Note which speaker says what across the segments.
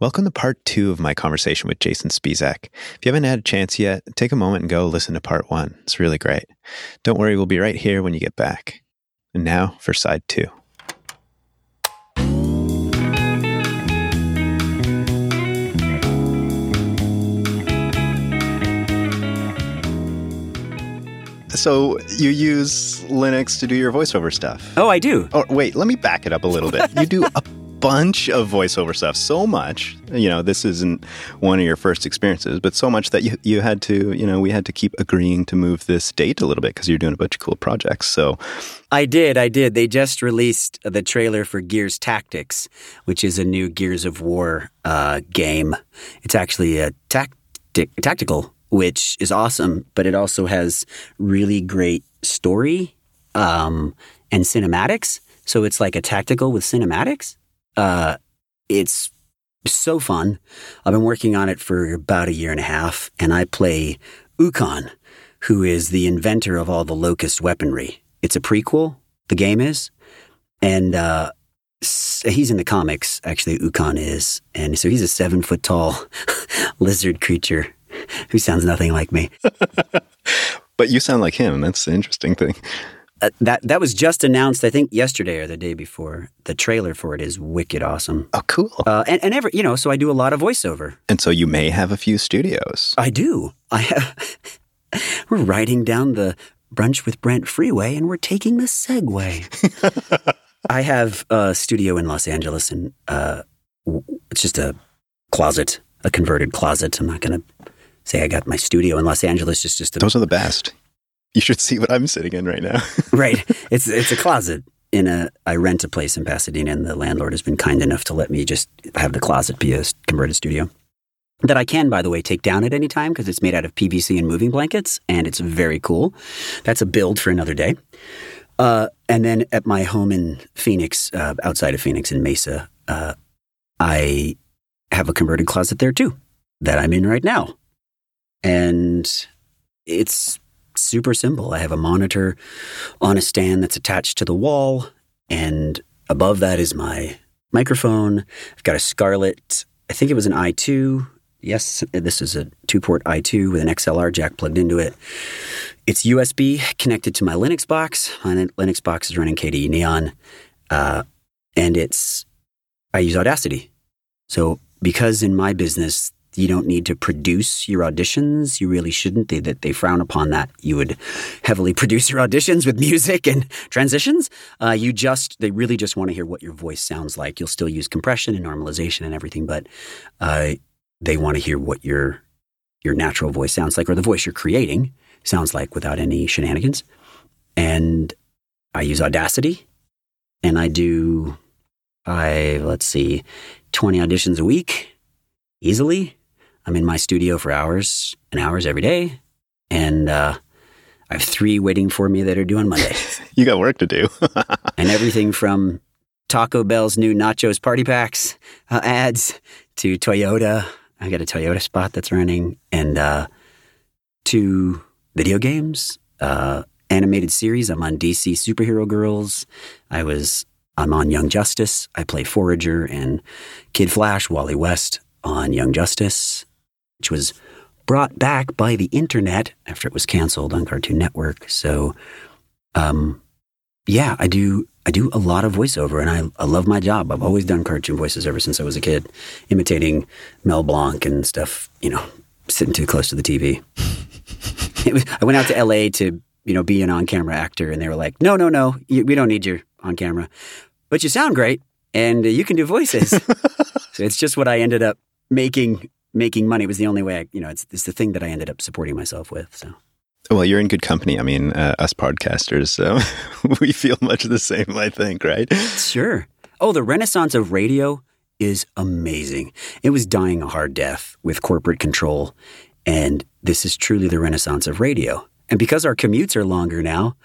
Speaker 1: Welcome to part two of my conversation with Jason Spisak. If you haven't had a chance yet, take a moment and go listen to part one. It's really great. Don't worry, we'll be right here when you get back. And now for side two. So you use Linux to do your voiceover stuff?
Speaker 2: Oh, I do.
Speaker 1: Oh, wait, let me back it up a little bit. You do a bunch of voiceover stuff, so much. You know, this isn't one of your first experiences, but so much that you you had to, you know, we had to keep agreeing to move this date a little bit because you're doing a bunch of cool projects. So
Speaker 2: I did, I did. They just released the trailer for Gears Tactics, which is a new Gears of War uh, game. It's actually a tactic tactical which is awesome, but it also has really great story um, and cinematics. So it's like a tactical with cinematics. Uh, it's so fun. I've been working on it for about a year and a half, and I play Ukkon, who is the inventor of all the locust weaponry. It's a prequel, the game is, and uh, he's in the comics, actually, Ukkon is. And so he's a seven foot tall lizard creature who sounds nothing like me.
Speaker 1: but you sound like him. That's the interesting thing.
Speaker 2: Uh, that that was just announced, I think, yesterday or the day before. The trailer for it is wicked awesome.
Speaker 1: Oh, cool!
Speaker 2: Uh, and and ever, you know, so I do a lot of voiceover.
Speaker 1: And so you may have a few studios.
Speaker 2: I do. I have. we're riding down the brunch with Brent freeway, and we're taking the Segway. I have a studio in Los Angeles, and uh, it's just a closet, a converted closet. I'm not going to say I got my studio in Los Angeles. Just, just
Speaker 1: a, those are the best. You should see what I'm sitting in right now.
Speaker 2: right, it's it's a closet in a. I rent a place in Pasadena, and the landlord has been kind enough to let me just have the closet be a converted studio. That I can, by the way, take down at any time because it's made out of PVC and moving blankets, and it's very cool. That's a build for another day. Uh, and then at my home in Phoenix, uh, outside of Phoenix in Mesa, uh, I have a converted closet there too that I'm in right now. And it's super simple. I have a monitor on a stand that's attached to the wall, and above that is my microphone. I've got a Scarlett, I think it was an i2. Yes, this is a two port i2 with an XLR jack plugged into it. It's USB connected to my Linux box. My Linux box is running KDE Neon, uh, and it's I use Audacity. So because in my business you don't need to produce your auditions. You really shouldn't. They they frown upon that. You would heavily produce your auditions with music and transitions. Uh, you just they really just want to hear what your voice sounds like. You'll still use compression and normalization and everything, but uh, they want to hear what your your natural voice sounds like, or the voice you're creating sounds like without any shenanigans. And I use Audacity, and I do I let's see, twenty auditions a week easily I'm in my studio for hours and hours every day, and uh, I have three waiting for me that are due on Monday.
Speaker 1: you got work to do.
Speaker 2: and everything from Taco Bell's new nachos party packs uh, ads to Toyota. I got a Toyota spot that's running, and uh, to video games, uh, animated series. I'm on DC Superhero Girls. I was I'm on Young Justice. I play Forager and Kid Flash, Wally West on Young Justice which was brought back by the internet after it was canceled on Cartoon Network. So, um, yeah, I do. I do a lot of voiceover, and I, I love my job. I've always done cartoon voices ever since I was a kid, imitating Mel Blanc and stuff. You know, sitting too close to the TV. was, I went out to L.A. to you know be an on-camera actor, and they were like, "No, no, no, you, we don't need you on camera, but you sound great, and uh, you can do voices." so it's just what I ended up making making money was the only way. I, you know, it's it's the thing that I ended up supporting myself with. So.
Speaker 1: Well, you're in good company. I mean, uh, us podcasters, so we feel much the same. I think, right?
Speaker 2: Sure. Oh, the renaissance of radio is amazing. It was dying a hard death with corporate control, and this is truly the renaissance of radio. And because our commutes are longer now,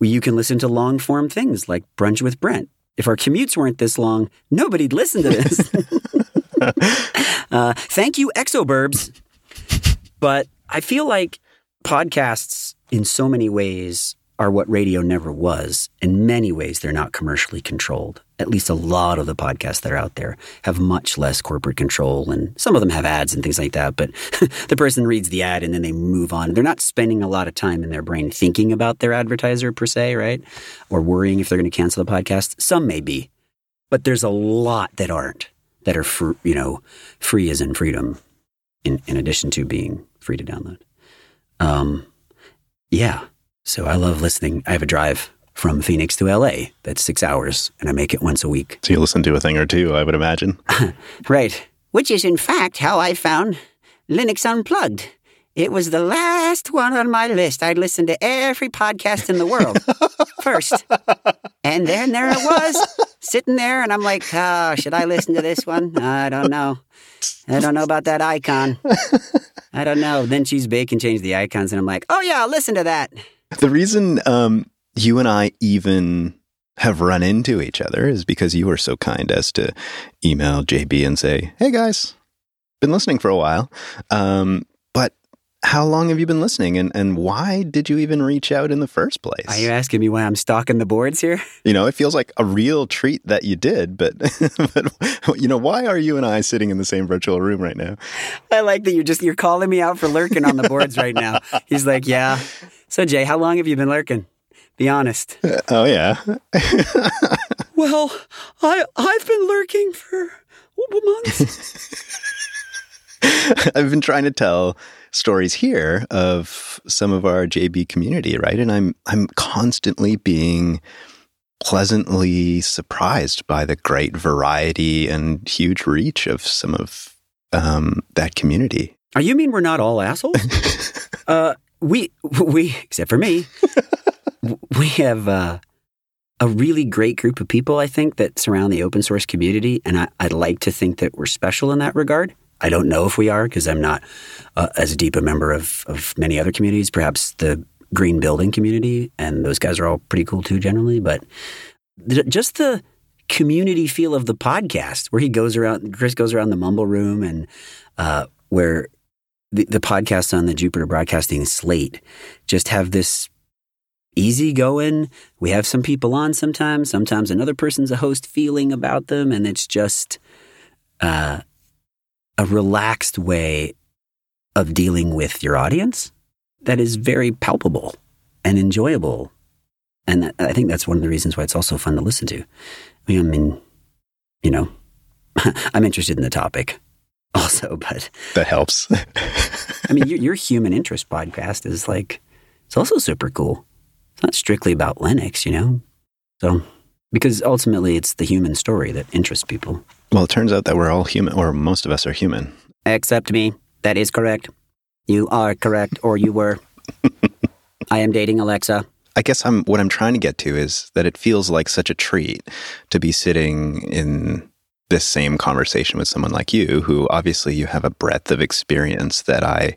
Speaker 2: you can listen to long form things like Brunch with Brent. If our commutes weren't this long, nobody'd listen to this. uh, thank you, Exoburbs. but I feel like podcasts, in so many ways, are what radio never was. In many ways, they're not commercially controlled. at least a lot of the podcasts that are out there have much less corporate control and some of them have ads and things like that but the person reads the ad and then they move on they're not spending a lot of time in their brain thinking about their advertiser per se right or worrying if they're going to cancel the podcast some may be but there's a lot that aren't that are you know free as in freedom in, in addition to being free to download um, yeah so i love listening i have a drive from Phoenix to LA. That's six hours, and I make it once a week.
Speaker 1: So you listen to a thing or two, I would imagine.
Speaker 2: right. Which is, in fact, how I found Linux Unplugged. It was the last one on my list. I'd listen to every podcast in the world first. And then there it was, sitting there, and I'm like, oh, should I listen to this one? I don't know. I don't know about that icon. I don't know. Then Cheese Bacon changed the icons, and I'm like, oh, yeah, I'll listen to that.
Speaker 1: The reason um, you and I even have run into each other is because you were so kind as to email JB and say, "Hey guys, been listening for a while, um, how long have you been listening, and and why did you even reach out in the first place?"
Speaker 2: Are you asking me why I'm stalking the boards here?
Speaker 1: You know, it feels like a real treat that you did, but but you know, why are you and I sitting in the same virtual room right now?
Speaker 2: I like that you're just you're calling me out for lurking on the boards right now. He's like, "Yeah." So Jay, how long have you been lurking? Be honest.
Speaker 1: Uh, oh yeah.
Speaker 2: well, I I've been lurking for months.
Speaker 1: I've been trying to tell stories here of some of our JB community, right? And I'm I'm constantly being pleasantly surprised by the great variety and huge reach of some of um, that community.
Speaker 2: Are you mean we're not all assholes? uh, we we except for me we have uh, a really great group of people, I think, that surround the open source community. And I, would like to think that we're special in that regard. I don't know if we are because I'm not uh, as deep a member of, of many other communities, perhaps the green building community. And those guys are all pretty cool too, generally. But th- just the community feel of the podcast where he goes around, Chris goes around the mumble room and uh, where the, the podcasts on the Jupiter Broadcasting slate just have this easy going. We have some people on sometimes. Sometimes another person's a host feeling about them, and it's just uh, a relaxed way of dealing with your audience that is very palpable and enjoyable. And that, I think that's one of the reasons why it's also fun to listen to. I mean, I mean you know, I'm interested in the topic also, but
Speaker 1: that helps.
Speaker 2: I mean, your, your human interest podcast is like, it's also super cool it's not strictly about Linux, you know? So, because ultimately it's the human story that interests people.
Speaker 1: Well, it turns out that we're all human, or most of us are human.
Speaker 2: Except me. That is correct. You are correct, or you were. I am dating Alexa.
Speaker 1: I guess I'm what I'm trying to get to is that it feels like such a treat to be sitting in this same conversation with someone like you, who obviously you have a breadth of experience that I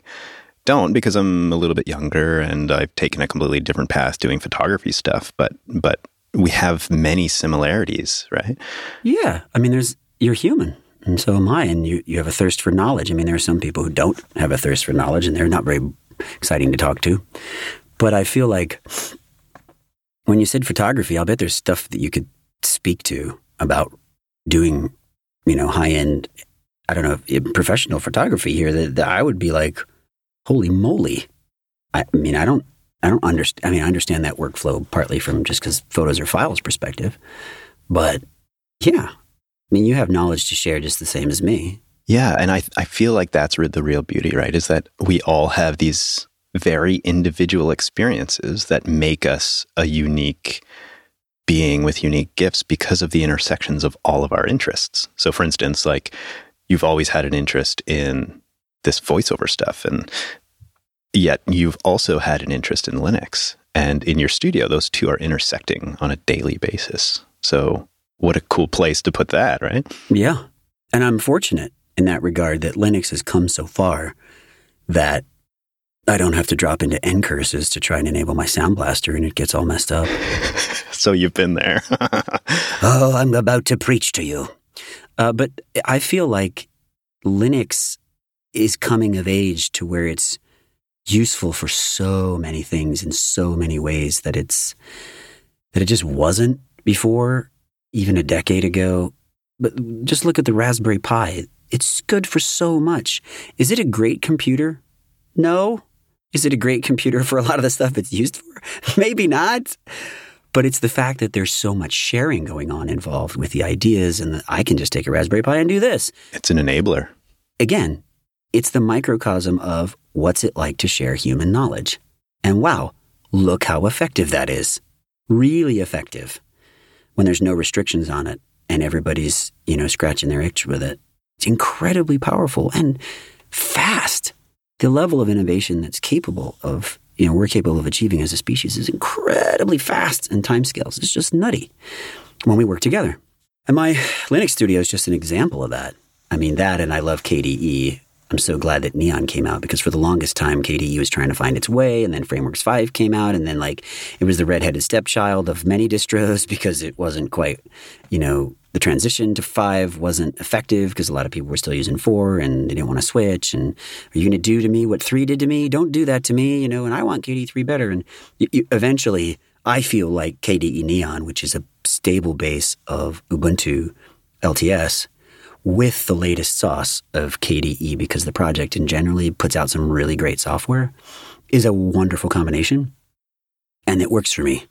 Speaker 1: don't because I'm a little bit younger and I've taken a completely different path doing photography stuff. But but we have many similarities, right?
Speaker 2: Yeah, I mean, there's you're human, and so am I, and you you have a thirst for knowledge. I mean, there are some people who don't have a thirst for knowledge, and they're not very exciting to talk to. But I feel like when you said photography, I'll bet there's stuff that you could speak to about doing, you know, high end. I don't know, professional photography here that, that I would be like, holy moly. I mean, I don't, I don't understand. I mean, I understand that workflow partly from just because photos are files perspective, but yeah, I mean, you have knowledge to share just the same as me.
Speaker 1: Yeah, and I I feel like that's the real beauty, right? Is that we all have these very individual experiences that make us a unique being with unique gifts because of the intersections of all of our interests. So, for instance, like you've always had an interest in this voiceover stuff. And yet you've also had an interest in Linux. And in your studio, those two are intersecting on a daily basis. So, what a cool place to put that, right?
Speaker 2: Yeah. And I'm fortunate in that regard that Linux has come so far that I don't have to drop into ncurses to try and enable my Sound Blaster and it gets all messed up.
Speaker 1: so you've been there.
Speaker 2: oh, I'm about to preach to you. Uh, but I feel like Linux is coming of age to where it's useful for so many things in so many ways that it's that it just wasn't before even a decade ago. But just look at the Raspberry Pi. It's good for so much. Is it a great computer? No. Is it a great computer for a lot of the stuff it's used for? Maybe not. But it's the fact that there's so much sharing going on involved with the ideas, and I can just take a Raspberry Pi and do this.
Speaker 1: It's an enabler.
Speaker 2: Again, it's the microcosm of what's it like to share human knowledge. And wow, look how effective that is. Really effective when there's no restrictions on it and everybody's, you know, scratching their itch with it. It's incredibly powerful and fast. The level of innovation that's capable of, you know, we're capable of achieving as a species is incredibly fast and timescales. It's just nutty when we work together. And my Linux studio is just an example of that. I mean, that and I love KDE I'm so glad that Neon came out because for the longest time, KDE was trying to find its way, and then FrameWorks 5 came out, and then like it was the redheaded stepchild of many distros because it wasn't quite, you know, the transition to 5 wasn't effective because a lot of people were still using 4 and they didn't want to switch. And are you going to do to me what 3 did to me? Don't do that to me, you know, and I want KDE 3 better. And you, you, eventually, I feel like KDE Neon, which is a stable base of Ubuntu LTS, with the latest sauce of KDE because the project in generally puts out some really great software is a wonderful combination. And it works for me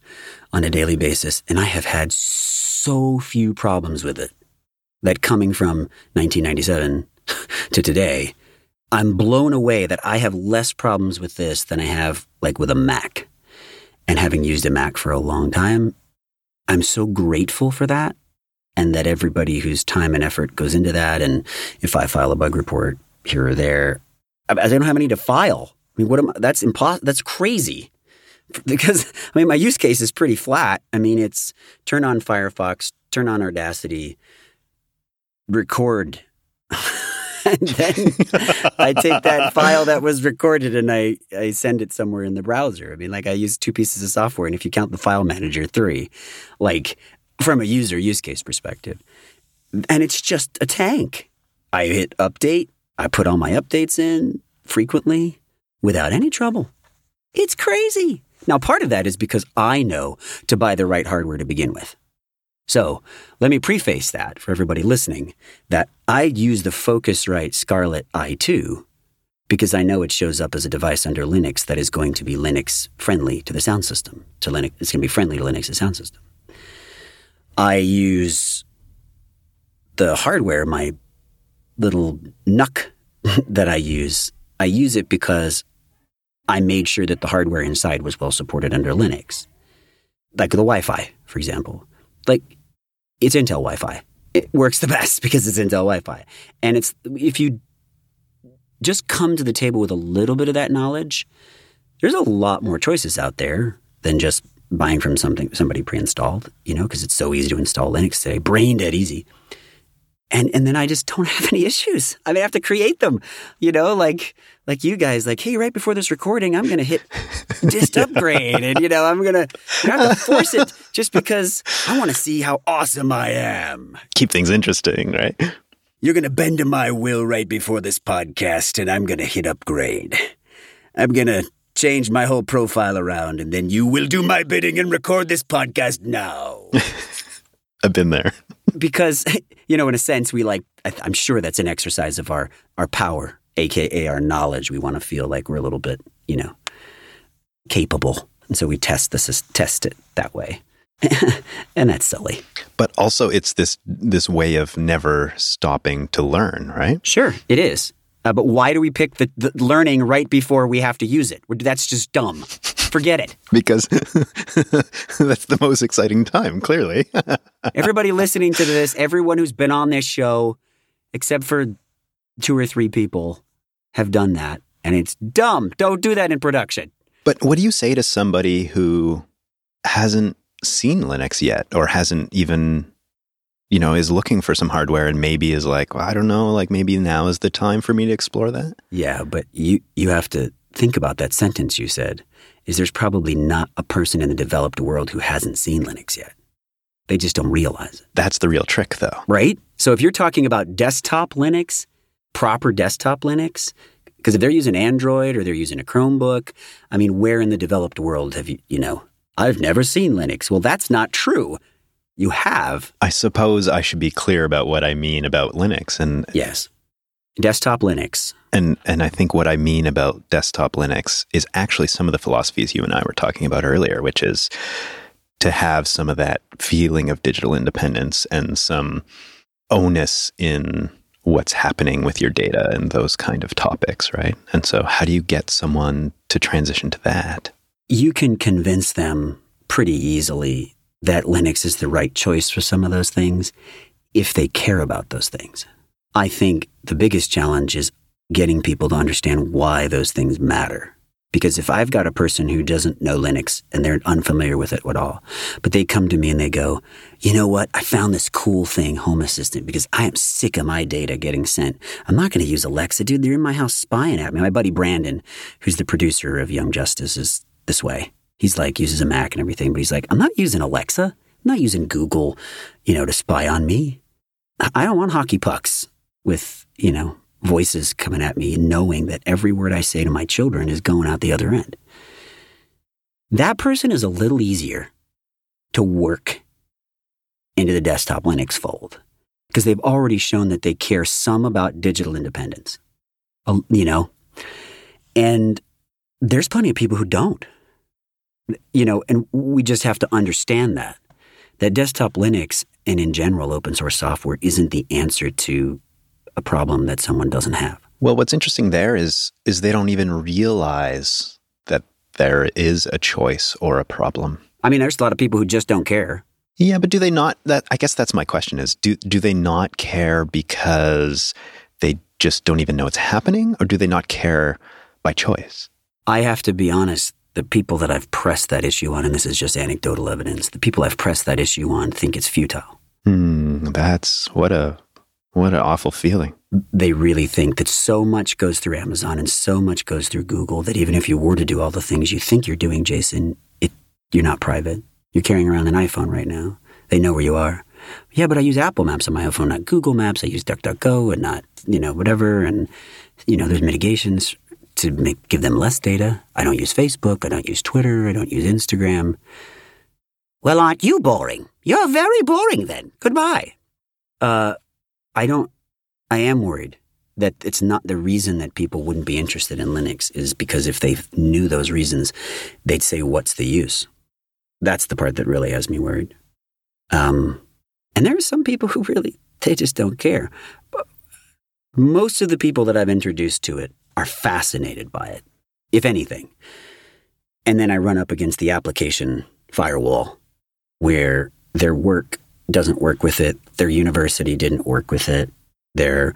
Speaker 2: on a daily basis. And I have had so few problems with it that coming from 1997 to today, I'm blown away that I have less problems with this than I have like with a Mac. And having used a Mac for a long time, I'm so grateful for that and that everybody whose time and effort goes into that. And if I file a bug report here or there, I, I don't have any to file. I mean, what am I, that's impossible. That's crazy. Because I mean, my use case is pretty flat. I mean, it's turn on Firefox, turn on Audacity, record. and then I take that file that was recorded and I, I send it somewhere in the browser. I mean, like I use two pieces of software, and if you count the file manager, three. Like from a user use case perspective. And it's just a tank. I hit update, I put all my updates in frequently without any trouble. It's crazy. Now, part of that is because I know to buy the right hardware to begin with. So let me preface that for everybody listening that I use the Focusrite Scarlett i2 because I know it shows up as a device under Linux that is going to be Linux friendly to the sound system. To Linux, it's going to be friendly to Linux's sound system. I use the hardware, my little NUC that I use. I use it because I made sure that the hardware inside was well supported under Linux. Like the Wi Fi, for example. Like, it's Intel Wi Fi. It works the best because it's Intel Wi Fi. And it's, if you just come to the table with a little bit of that knowledge, there's a lot more choices out there than just buying from something somebody pre-installed, you know, because it's so easy to install Linux today, brain dead easy. And and then I just don't have any issues. I mean, I have to create them, you know, like like you guys, like, hey, right before this recording, I'm gonna hit dist upgrade, and you know, I'm gonna I have to force it just because I want to see how awesome I am.
Speaker 1: Keep things interesting, right?
Speaker 2: You're gonna bend to my will right before this podcast, and I'm gonna hit upgrade. I'm gonna change my whole profile around, and then you will do my bidding and record this podcast now.
Speaker 1: I've been there.
Speaker 2: because, you know, in a sense, we like, I'm sure that's an exercise of our, our power, AKA our knowledge. We want to feel like we're a little bit, you know, capable. And so we test this, test it that way. and that's silly.
Speaker 1: But also it's this this way of never stopping to learn, right?
Speaker 2: Sure, it is. Uh, but why do we pick the, the, learning right before we have to use it? That's just dumb. Forget it.
Speaker 1: because that's the most exciting time, clearly.
Speaker 2: Everybody listening to this, everyone who's been on this show, except for two or three people, have done that. And it's dumb. Don't do that in production.
Speaker 1: But what do you say to somebody who hasn't seen Linux yet or hasn't even you know, is looking for some hardware and maybe is like, well, I don't know, like maybe now is the time for me to explore that?
Speaker 2: Yeah, but you you have to think about that sentence you said. Is there's probably not a person in the developed world who hasn't seen Linux yet. They just don't realize it.
Speaker 1: That's the real trick though.
Speaker 2: Right? So if you're talking about desktop Linux, proper desktop Linux, because if they're using Android or they're using a Chromebook, I mean, where in the developed world have you, you know, I've never seen Linux. Well, that's not true You have.
Speaker 1: I suppose I should be clear about what I mean about Linux and
Speaker 2: Yes. Desktop Linux.
Speaker 1: and and I think what I mean about desktop Linux is actually some of the philosophies you and I were talking about earlier, which is to have some of that feeling of digital independence and some onus in what's happening with your data and those kind of topics, right? And so how do you get someone to transition to that?
Speaker 2: You can convince them pretty easily that Linux is the right choice for some of those things if they care about those things. I think the biggest challenge is getting people to understand why those things matter. Because if I've got a person who doesn't know Linux and they're unfamiliar with it at all, but they come to me and they go, you know what? I found this cool thing, Home Assistant, because I am sick of my data getting sent. I'm not going to use Alexa, dude. They're in my house spying at me. My buddy Brandon, who's the producer of Young Justice, is this way. He's like, uses a Mac and everything, but he's like, I'm not using Alexa. I'm not using Google, you know, to spy on me. I don't want hockey pucks with, you know, voices coming at me and knowing that every word I say to my children is going out the other end. That person is a little easier to work into the desktop Linux fold because they've already shown that they care some about digital independence. You know, and there's plenty of people who don't. You know, and we just have to understand that that desktop Linux and in general open source software isn't the answer to a problem that someone doesn't have.
Speaker 1: Well, what's interesting there is is they don't even realize that there is a choice or a problem.
Speaker 2: I mean, there's a lot of people who just don't care.
Speaker 1: Yeah, but do they not that I guess that's my question is do do they not care because they just don't even know it's happening or do they not care by choice?
Speaker 2: I have to be honest, the people that I've pressed that issue on, and this is just anecdotal evidence, the people I've pressed that issue on think it's futile.
Speaker 1: Hmm, that's what a what an awful feeling.
Speaker 2: They really think that so much goes through Amazon and so much goes through Google that even if you were to do all the things you think you're doing, Jason, it, you're not private. You're carrying around an iPhone right now. They know where you are. Yeah, but I use Apple Maps on my iPhone, not Google Maps. I use DuckDuckGo and not, you know, whatever. And, you know, there's mitigations to make, give them less data. I don't use Facebook. I don't use Twitter. I don't use Instagram. Well, aren't you boring? You're very boring then. Goodbye. Uh, I don't, I am worried that it's not the reason that people wouldn't be interested in Linux is because if they knew those reasons, they'd say, what's the use? That's the part that really has me worried. Um, and there are some people who really, they just don't care. But most of the people that I've introduced to it are fascinated by it, if anything. And then I run up against the application firewall where their work doesn't work with it, their university didn't work with it, their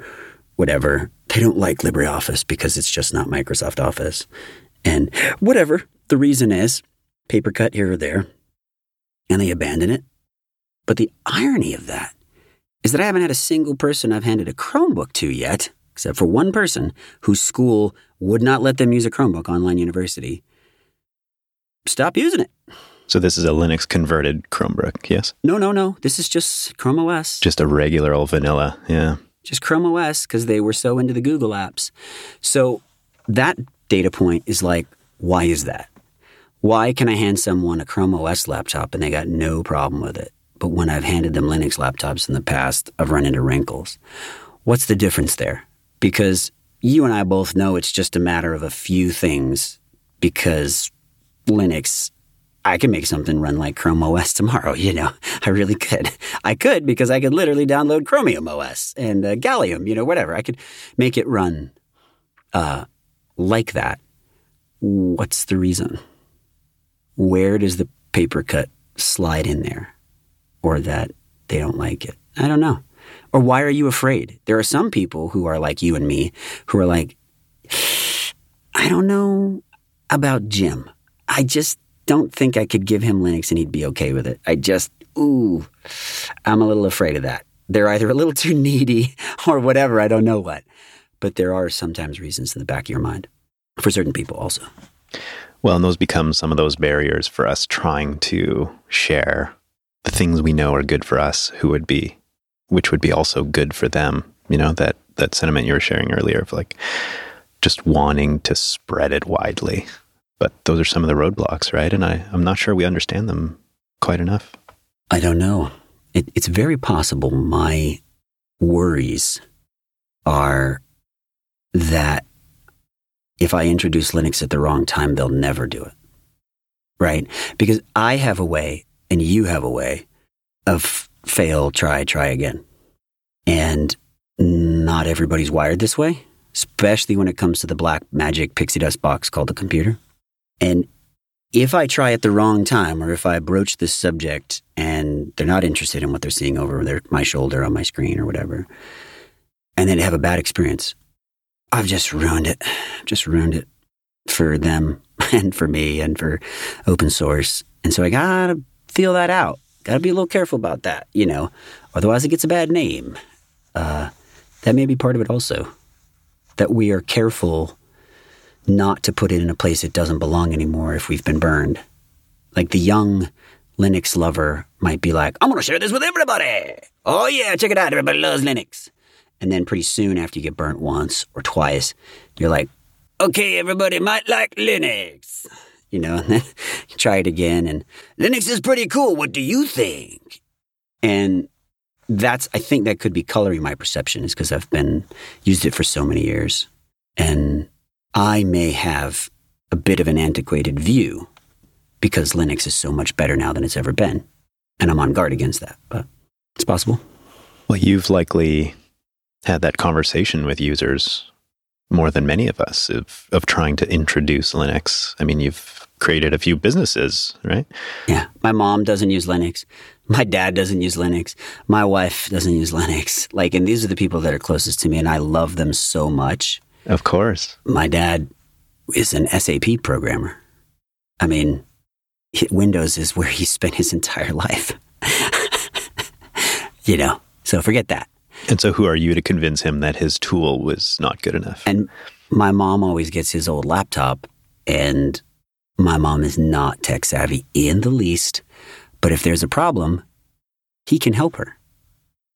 Speaker 2: whatever. They don't like LibreOffice because it's just not Microsoft Office. And whatever the reason is, paper cut here or there, and they abandon it. But the irony of that is that I haven't had a single person I've handed a Chromebook to yet, except for one person whose school would not let them use a Chromebook online university. Stop using it.
Speaker 1: So this is a Linux converted Chromebook, yes?
Speaker 2: No, no, no. This is just Chrome OS.
Speaker 1: Just a regular old vanilla, yeah.
Speaker 2: just Chrome OS because they were so into the Google apps. So that data point is like, why is that? Why can I hand someone a Chrome OS laptop and they got no problem with it? But when I've handed them Linux laptops in the past, I've run into wrinkles. What's the difference there? Because you and I both know it's just a matter of a few things because Linux I could make something run like Chrome OS tomorrow. You know, I really could. I could because I could literally download Chromium OS and uh, Gallium. You know, whatever. I could make it run uh, like that. What's the reason? Where does the paper cut slide in there, or that they don't like it? I don't know. Or why are you afraid? There are some people who are like you and me who are like, I don't know about Jim. I just don't think I could give him Linux and he'd be okay with it. I just, ooh, I'm a little afraid of that. They're either a little too needy or whatever. I don't know what. But there are sometimes reasons in the back of your mind for certain people also.
Speaker 1: Well, and those become some of those barriers for us trying to share the things we know are good for us, who would be, which would be also good for them. You know, that, that sentiment you were sharing earlier of like just wanting to spread it widely. But those are some of the roadblocks, right? And I, I'm not sure we understand them quite enough.
Speaker 2: I don't know. it, it's very possible my worries are that if I introduce Linux at the wrong time, they'll never do it. Right? Because I have a way and you have a way of fail, try, try again. And not everybody's wired this way, especially when it comes to the black magic pixie dust box called the computer. And if I try at the wrong time or if I broach this subject and they're not interested in what they're seeing over their, my shoulder on my screen or whatever, and then have a bad experience, I've just ruined it. Just ruined it for them and for me and for open source. And so I gotta feel that out. Gotta be a little careful about that, you know. Otherwise, it gets a bad name. Uh, that may be part of it also. That we are careful not to put it in a place it doesn't belong anymore if we've been burned. Like the young Linux lover might be like, I'm gonna share this with everybody. Oh yeah, check it out. Everybody loves Linux. And then pretty soon after you get burnt once or twice, you're like, okay, everybody might like Linux. You know, and then try it again and Linux is pretty cool. What do you think? And that's, I think that could be coloring my perception is because I've been used it for so many years. And I may have a bit of an antiquated view because Linux is so much better now than it's ever been. And I'm on guard against that, but it's possible.
Speaker 1: Well, you've likely had that conversation with users more than many of us of, of trying to introduce Linux. I mean, you've created a few businesses, right?
Speaker 2: Yeah. My mom doesn't use Linux. My dad doesn't use Linux. My wife doesn't use Linux. Like, and these are the people that are closest to me, and I love them so much.
Speaker 1: Of course.
Speaker 2: My dad is an SAP programmer. I mean, Windows is where he spent his entire life. you know, so forget that.
Speaker 1: And so, who are you to convince him that his tool was not good enough?
Speaker 2: And my mom always gets his old laptop, and my mom is not tech savvy in the least. But if there's a problem, he can help her.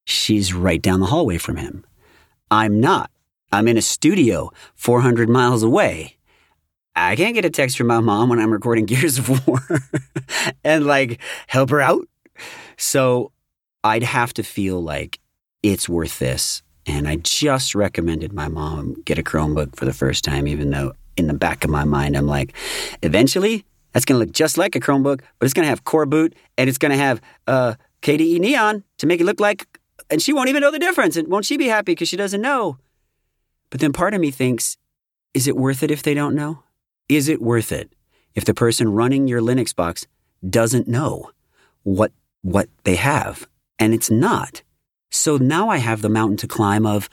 Speaker 2: She's right down the hallway from him. I'm not. I'm in a studio 400 miles away. I can't get a text from my mom when I'm recording Gears of War and like help her out. So I'd have to feel like it's worth this. And I just recommended my mom get a Chromebook for the first time, even though in the back of my mind, I'm like, eventually that's going to look just like a Chromebook, but it's going to have coreboot and it's going to have uh, KDE Neon to make it look like, and she won't even know the difference. And won't she be happy because she doesn't know? But then part of me thinks, is it worth it if they don't know? Is it worth it if the person running your Linux box doesn't know what what they have? And it's not. So now I have the mountain to climb of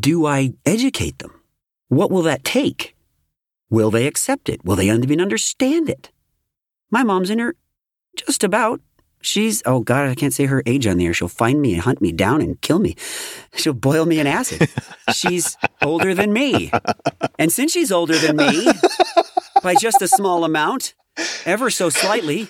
Speaker 2: do I educate them? What will that take? Will they accept it? Will they even understand it? My mom's in her just about. She's, oh God, I can't say her age on the air. She'll find me and hunt me down and kill me. She'll boil me in acid. she's older than me. And since she's older than me, by just a small amount, ever so slightly,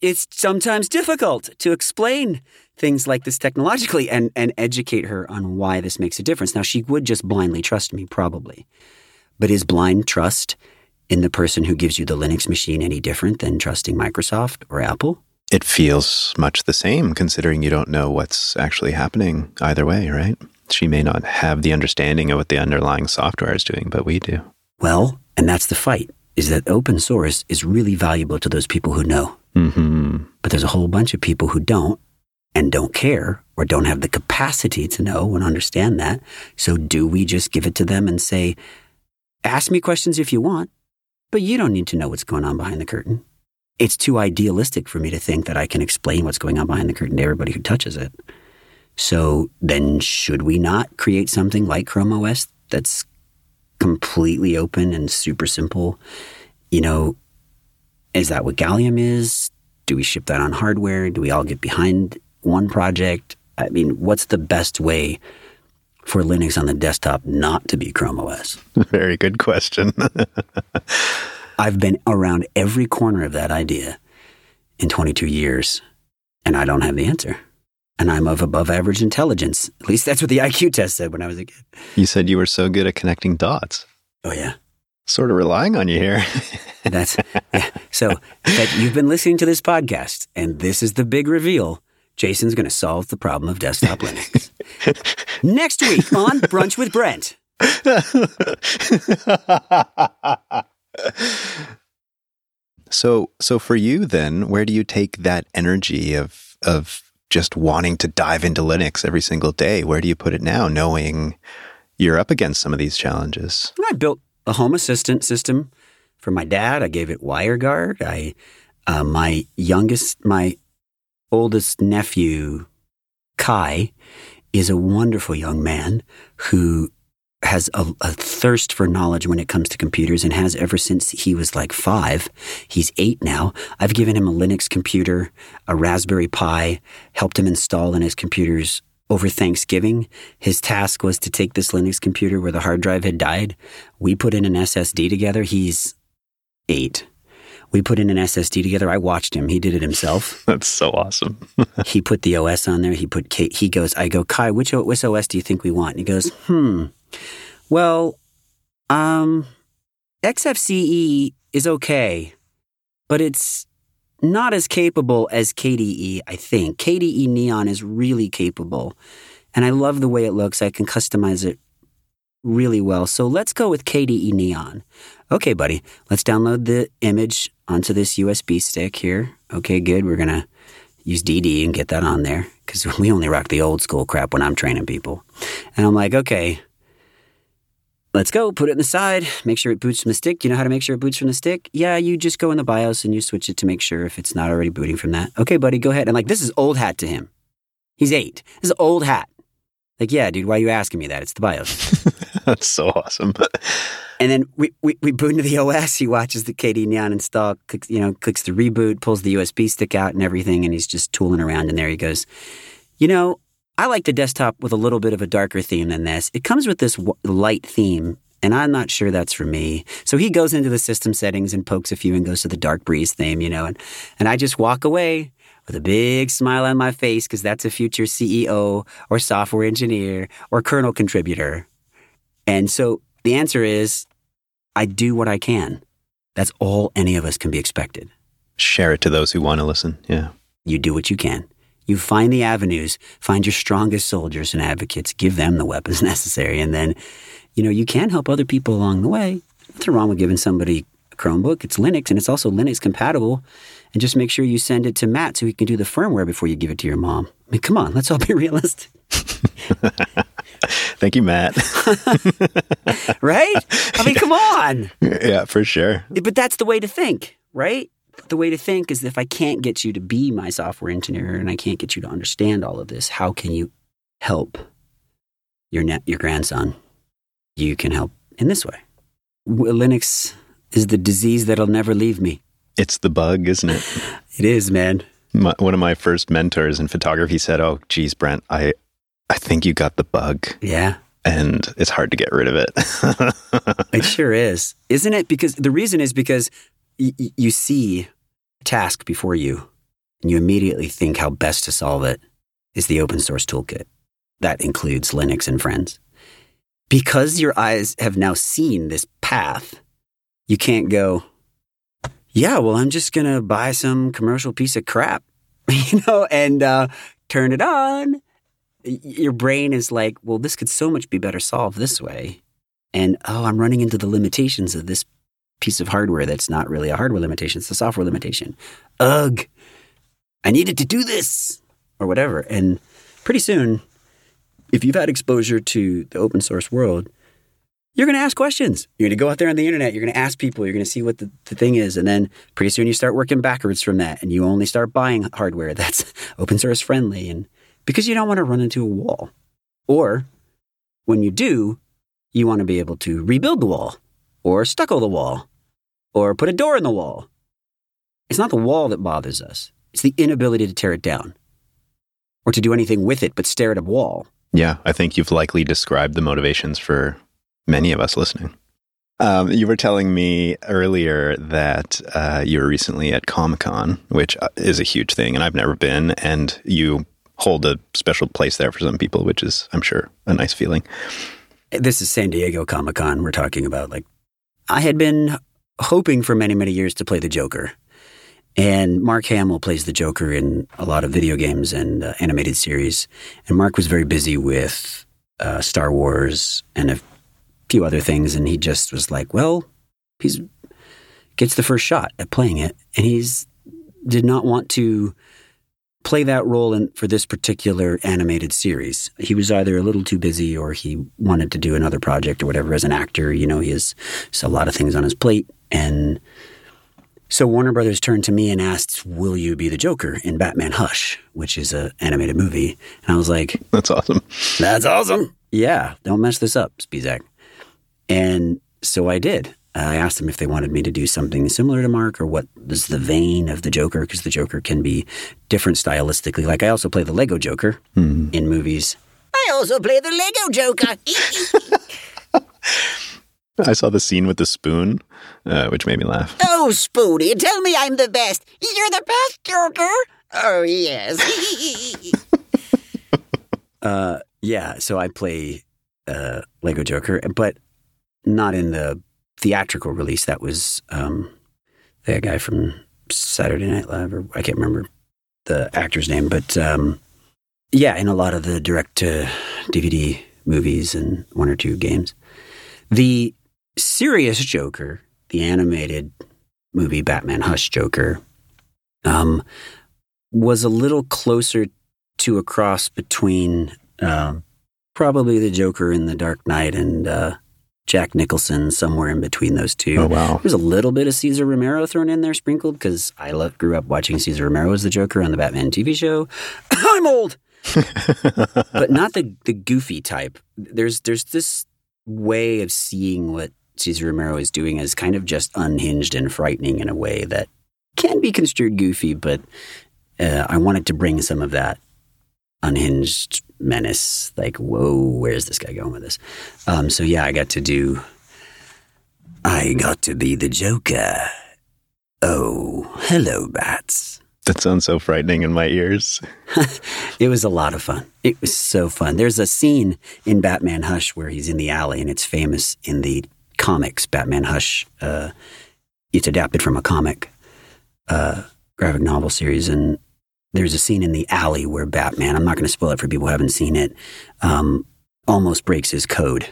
Speaker 2: it's sometimes difficult to explain things like this technologically and, and educate her on why this makes a difference. Now, she would just blindly trust me, probably. But is blind trust in the person who gives you the Linux machine any different than trusting Microsoft or Apple?
Speaker 1: It feels much the same, considering you don't know what's actually happening either way, right? She may not have the understanding of what the underlying software is doing, but we do.
Speaker 2: Well, and that's the fight, is that open source is really valuable to those people who know.
Speaker 1: Mm-hmm.
Speaker 2: But there's a whole bunch of people who don't and don't care or don't have the capacity to know and understand that. So do we just give it to them and say, ask me questions if you want, but you don't need to know what's going on behind the curtain? It's too idealistic for me to think that I can explain what's going on behind the curtain to everybody who touches it. So then should we not create something like Chrome OS that's completely open and super simple? You know, is that what Gallium is? Do we ship that on hardware? Do we all get behind one project? I mean, what's the best way for Linux on the desktop not to be Chrome OS?
Speaker 1: Very good question.
Speaker 2: I've been around every corner of that idea in 22 years, and I don't have the answer. And I'm of above average intelligence. At least that's what the IQ test said when I was a kid.
Speaker 1: You said you were so good at connecting dots.
Speaker 2: Oh, yeah.
Speaker 1: Sort of relying on you here.
Speaker 2: That's yeah. So that you've been listening to this podcast, and this is the big reveal. Jason's going to solve the problem of desktop Linux. Next week on Brunch with Brent.
Speaker 1: so so for you then, where do you take that energy of of just wanting to dive into Linux every single day? Where do you put it now, knowing you're up against some of these challenges?
Speaker 2: I built a home assistant system for my dad. I gave it WireGuard. I uh, my youngest, my oldest nephew, Kai, is a wonderful young man who has a, a, thirst for knowledge when it comes to computers and has ever since he was like five. He's eight now. I've given him a Linux computer, a Raspberry Pi, helped him install in his computers over Thanksgiving. His task was to take this Linux computer where the hard drive had died. We put in an SSD together. He's eight. We put in an SSD together. I watched him. He did it himself.
Speaker 1: That's so awesome.
Speaker 2: he put the OS on there. He put K- he goes. I go, Kai, which, which OS do you think we want? And he goes, Hmm. Well, um, XFCE is okay, but it's not as capable as KDE, I think. KDE Neon is really capable, and I love the way it looks. I can customize it really well. So let's go with KDE Neon. Okay, buddy, let's download the image onto this USB stick here. Okay, good. We're going to use DD and get that on there because we only rock the old school crap when I'm training people. And I'm like, okay, let's go. Put it in the side. Make sure it boots from the stick. Do you know how to make sure it boots from the stick? Yeah, you just go in the BIOS and you switch it to make sure if it's not already booting from that. Okay, buddy, go ahead. And like, this is old hat to him. He's eight. This is old hat. Like, yeah, dude, why are you asking me that? It's the BIOS.
Speaker 1: That's so awesome.
Speaker 2: and then we, we, we boot into the OS. He watches the KDE Neon install, clicks, you know, clicks the reboot, pulls the USB stick out and everything, and he's just tooling around And there. He goes, you know, I like the desktop with a little bit of a darker theme than this. It comes with this w- light theme, and I'm not sure that's for me. So he goes into the system settings and pokes a few and goes to the dark breeze theme, you know, and, and I just walk away with a big smile on my face because that's a future CEO or software engineer or kernel contributor. And so the answer is I do what I can. That's all any of us can be expected.
Speaker 1: Share it to those who want to listen. Yeah.
Speaker 2: You do what you can. You find the avenues, find your strongest soldiers and advocates, give them the weapons necessary, and then, you know, you can help other people along the way. Nothing wrong with giving somebody a Chromebook. It's Linux and it's also Linux compatible. And just make sure you send it to Matt so he can do the firmware before you give it to your mom. I mean, come on, let's all be realistic.
Speaker 1: Thank you, Matt.
Speaker 2: right? I mean, come on.
Speaker 1: Yeah, for sure.
Speaker 2: But that's the way to think, right? The way to think is if I can't get you to be my software engineer and I can't get you to understand all of this, how can you help your net, your grandson? You can help in this way. Linux is the disease that'll never leave me.
Speaker 1: It's the bug, isn't it?
Speaker 2: it is, man.
Speaker 1: My, one of my first mentors in photography said, "Oh, geez, Brent, I, I think you got the bug."
Speaker 2: Yeah,
Speaker 1: and it's hard to get rid of it.
Speaker 2: it sure is, isn't it? Because the reason is because you see a task before you, and you immediately think how best to solve it is the open source toolkit. That includes Linux and friends. Because your eyes have now seen this path, you can't go, yeah, well, I'm just going to buy some commercial piece of crap, you know, and uh, turn it on. Your brain is like, well, this could so much be better solved this way. And oh, I'm running into the limitations of this piece of hardware that's not really a hardware limitation, it's a software limitation. Ugh, I needed to do this or whatever. And pretty soon, if you've had exposure to the open source world, you're going to ask questions. You're going to go out there on the internet. You're going to ask people. You're going to see what the, the thing is. And then pretty soon you start working backwards from that and you only start buying hardware that's open source friendly. And because you don't want to run into a wall. Or when you do, you want to be able to rebuild the wall or stucco the wall or put a door in the wall. It's not the wall that bothers us. It's the inability to tear it down or to do anything with it but stare at a wall.
Speaker 1: Yeah, I think you've likely described the motivations for many of us listening. Um, you were telling me earlier that uh, you were recently at Comic Con, which uh, is a huge thing, and I've never been. And you hold a special place there for some people, which is, I'm sure, a nice feeling.
Speaker 2: This is San Diego Comic Con. We're talking about like I had been hoping for many, many years to play the Joker. And Mark Hamill plays the Joker in a lot of video games and uh, animated series. And Mark was very busy with uh, Star Wars and a few other things. And he just was like, well, he's gets the first shot at playing it. And he's did not want to play that role in, for this particular animated series. He was either a little too busy or he wanted to do another project or whatever. As an actor, you know, he has a lot of things on his plate. And so Warner Brothers turned to me and asked, "Will you be the Joker in Batman Hush, which is an animated movie?" And I was like,
Speaker 1: "That's awesome.
Speaker 2: That's awesome. Yeah, don't mess this up, Spisak." And so I did. I asked them if they wanted me to do something similar to Mark or what is the vein of the Joker, because the Joker can be different stylistically. Like I also play the Lego Joker mm. in movies. I also play the Lego
Speaker 1: Joker. I saw the scene with the spoon, uh, which made me laugh.
Speaker 3: Oh, Spoony, tell me I'm the best. You're the best, Joker. Oh, yes.
Speaker 2: uh, yeah, so I play uh, Lego Joker, but not in the theatrical release. That was um, the guy from Saturday Night Live, or I can't remember the actor's name, but um, yeah, in a lot of the direct to DVD movies and one or two games. The serious Joker, the animated movie Batman Hush Joker, um, was a little closer to a cross between uh, probably the Joker in The Dark Knight and uh, Jack Nicholson, somewhere in between those two.
Speaker 1: Oh, wow.
Speaker 2: There's a little bit of Cesar Romero thrown in there, sprinkled, because I love, grew up watching Cesar Romero as the Joker on the Batman TV show. I'm old! but not the, the goofy type. There's, there's this way of seeing what Cesar Romero is doing is kind of just unhinged and frightening in a way that can be construed goofy, but uh, I wanted to bring some of that unhinged menace. Like, whoa, where's this guy going with this? Um, so yeah, I got to do. I got to be the Joker. Oh, hello, bats.
Speaker 1: That sounds so frightening in my ears.
Speaker 2: it was a lot of fun. It was so fun. There's a scene in Batman Hush where he's in the alley, and it's famous in the comics, Batman Hush. Uh, it's adapted from a comic uh, graphic novel series, and there's a scene in the alley where Batman, I'm not going to spoil it for people who haven't seen it, um, almost breaks his code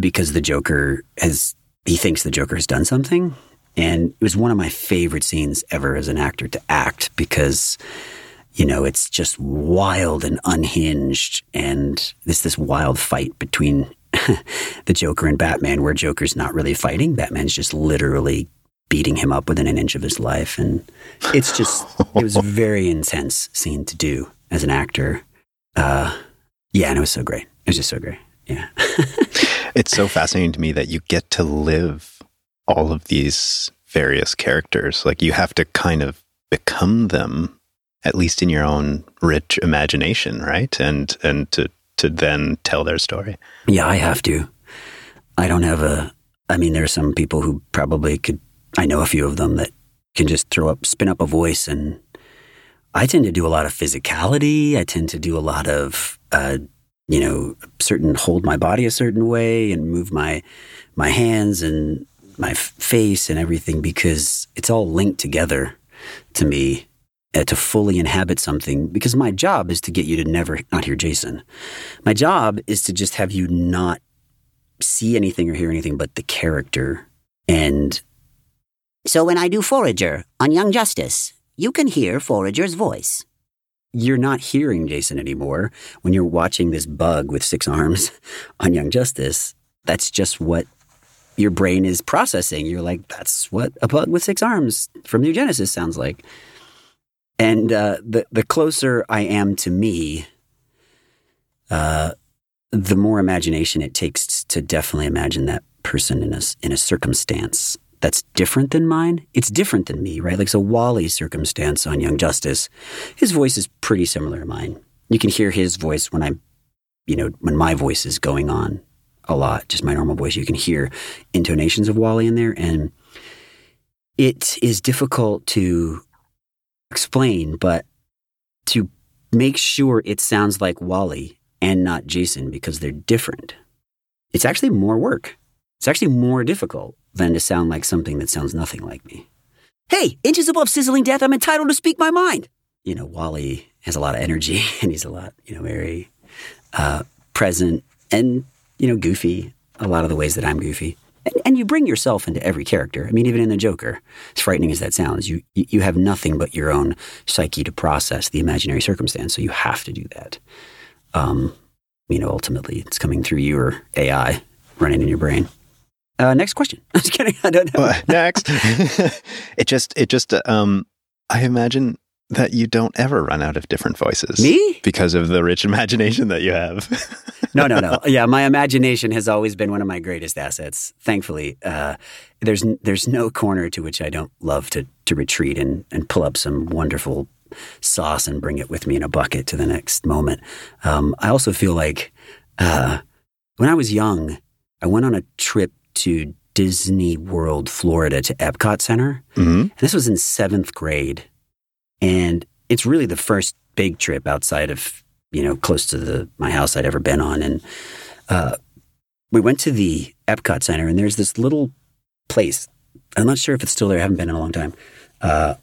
Speaker 2: because the Joker has, he thinks the Joker has done something. And it was one of my favorite scenes ever as an actor to act because, you know, it's just wild and unhinged. And there's this wild fight between the Joker and Batman, where Joker's not really fighting. Batman's just literally beating him up within an inch of his life. And it's just, it was a very intense scene to do as an actor. Uh, yeah, and it was so great. It was just so great. Yeah.
Speaker 1: it's so fascinating to me that you get to live all of these various characters. Like you have to kind of become them, at least in your own rich imagination, right? And and to to then tell their story.
Speaker 2: Yeah, I have to. I don't have a. I mean, there are some people who probably could. I know a few of them that can just throw up, spin up a voice, and I tend to do a lot of physicality. I tend to do a lot of, uh, you know, certain hold my body a certain way and move my my hands and my face and everything because it's all linked together to me uh, to fully inhabit something because my job is to get you to never not hear Jason. My job is to just have you not see anything or hear anything but the character. And
Speaker 3: so when I do Forager on Young Justice, you can hear Forager's voice.
Speaker 2: You're not hearing Jason anymore when you're watching this bug with six arms on Young Justice. That's just what your brain is processing. You're like, that's what a bug with six arms from New Genesis sounds like. And uh, the the closer I am to me, uh, the more imagination it takes to definitely imagine that person in a in a circumstance that's different than mine. It's different than me, right? Like so, Wally's circumstance on Young Justice, his voice is pretty similar to mine. You can hear his voice when I'm, you know, when my voice is going on a lot, just my normal voice. You can hear intonations of Wally in there, and it is difficult to explain, but to make sure it sounds like Wally and not Jason because they're different. It's actually more work. It's actually more difficult than to sound like something that sounds nothing like me. Hey, inches above sizzling death, I'm entitled to speak my mind. You know, Wally has a lot of energy and he's a lot, you know, very uh, present and, you know, goofy, a lot of the ways that I'm goofy. And, and you bring yourself into every character. I mean, even in the Joker, as frightening as that sounds, you, you have nothing but your own psyche to process the imaginary circumstance. So you have to do that. Um, you know, ultimately it's coming through your AI running in your brain. Uh, next question. I'm just kidding. I don't know.
Speaker 1: Well, next, it just it just uh, um, I imagine that you don't ever run out of different voices.
Speaker 2: Me?
Speaker 1: Because of the rich imagination that you have.
Speaker 2: no, no, no. Yeah, my imagination has always been one of my greatest assets. Thankfully, uh, there's there's no corner to which I don't love to to retreat and and pull up some wonderful sauce and bring it with me in a bucket to the next moment. Um, I also feel like uh, when I was young, I went on a trip to Disney World, Florida, to Epcot Center.
Speaker 1: hmm
Speaker 2: And this was in seventh grade. And it's really the first big trip outside of, you know, close to the my house I'd ever been on. And uh, we went to the Epcot Center, and there's this little place. I'm not sure if it's still there. I haven't been in a long time. Uh,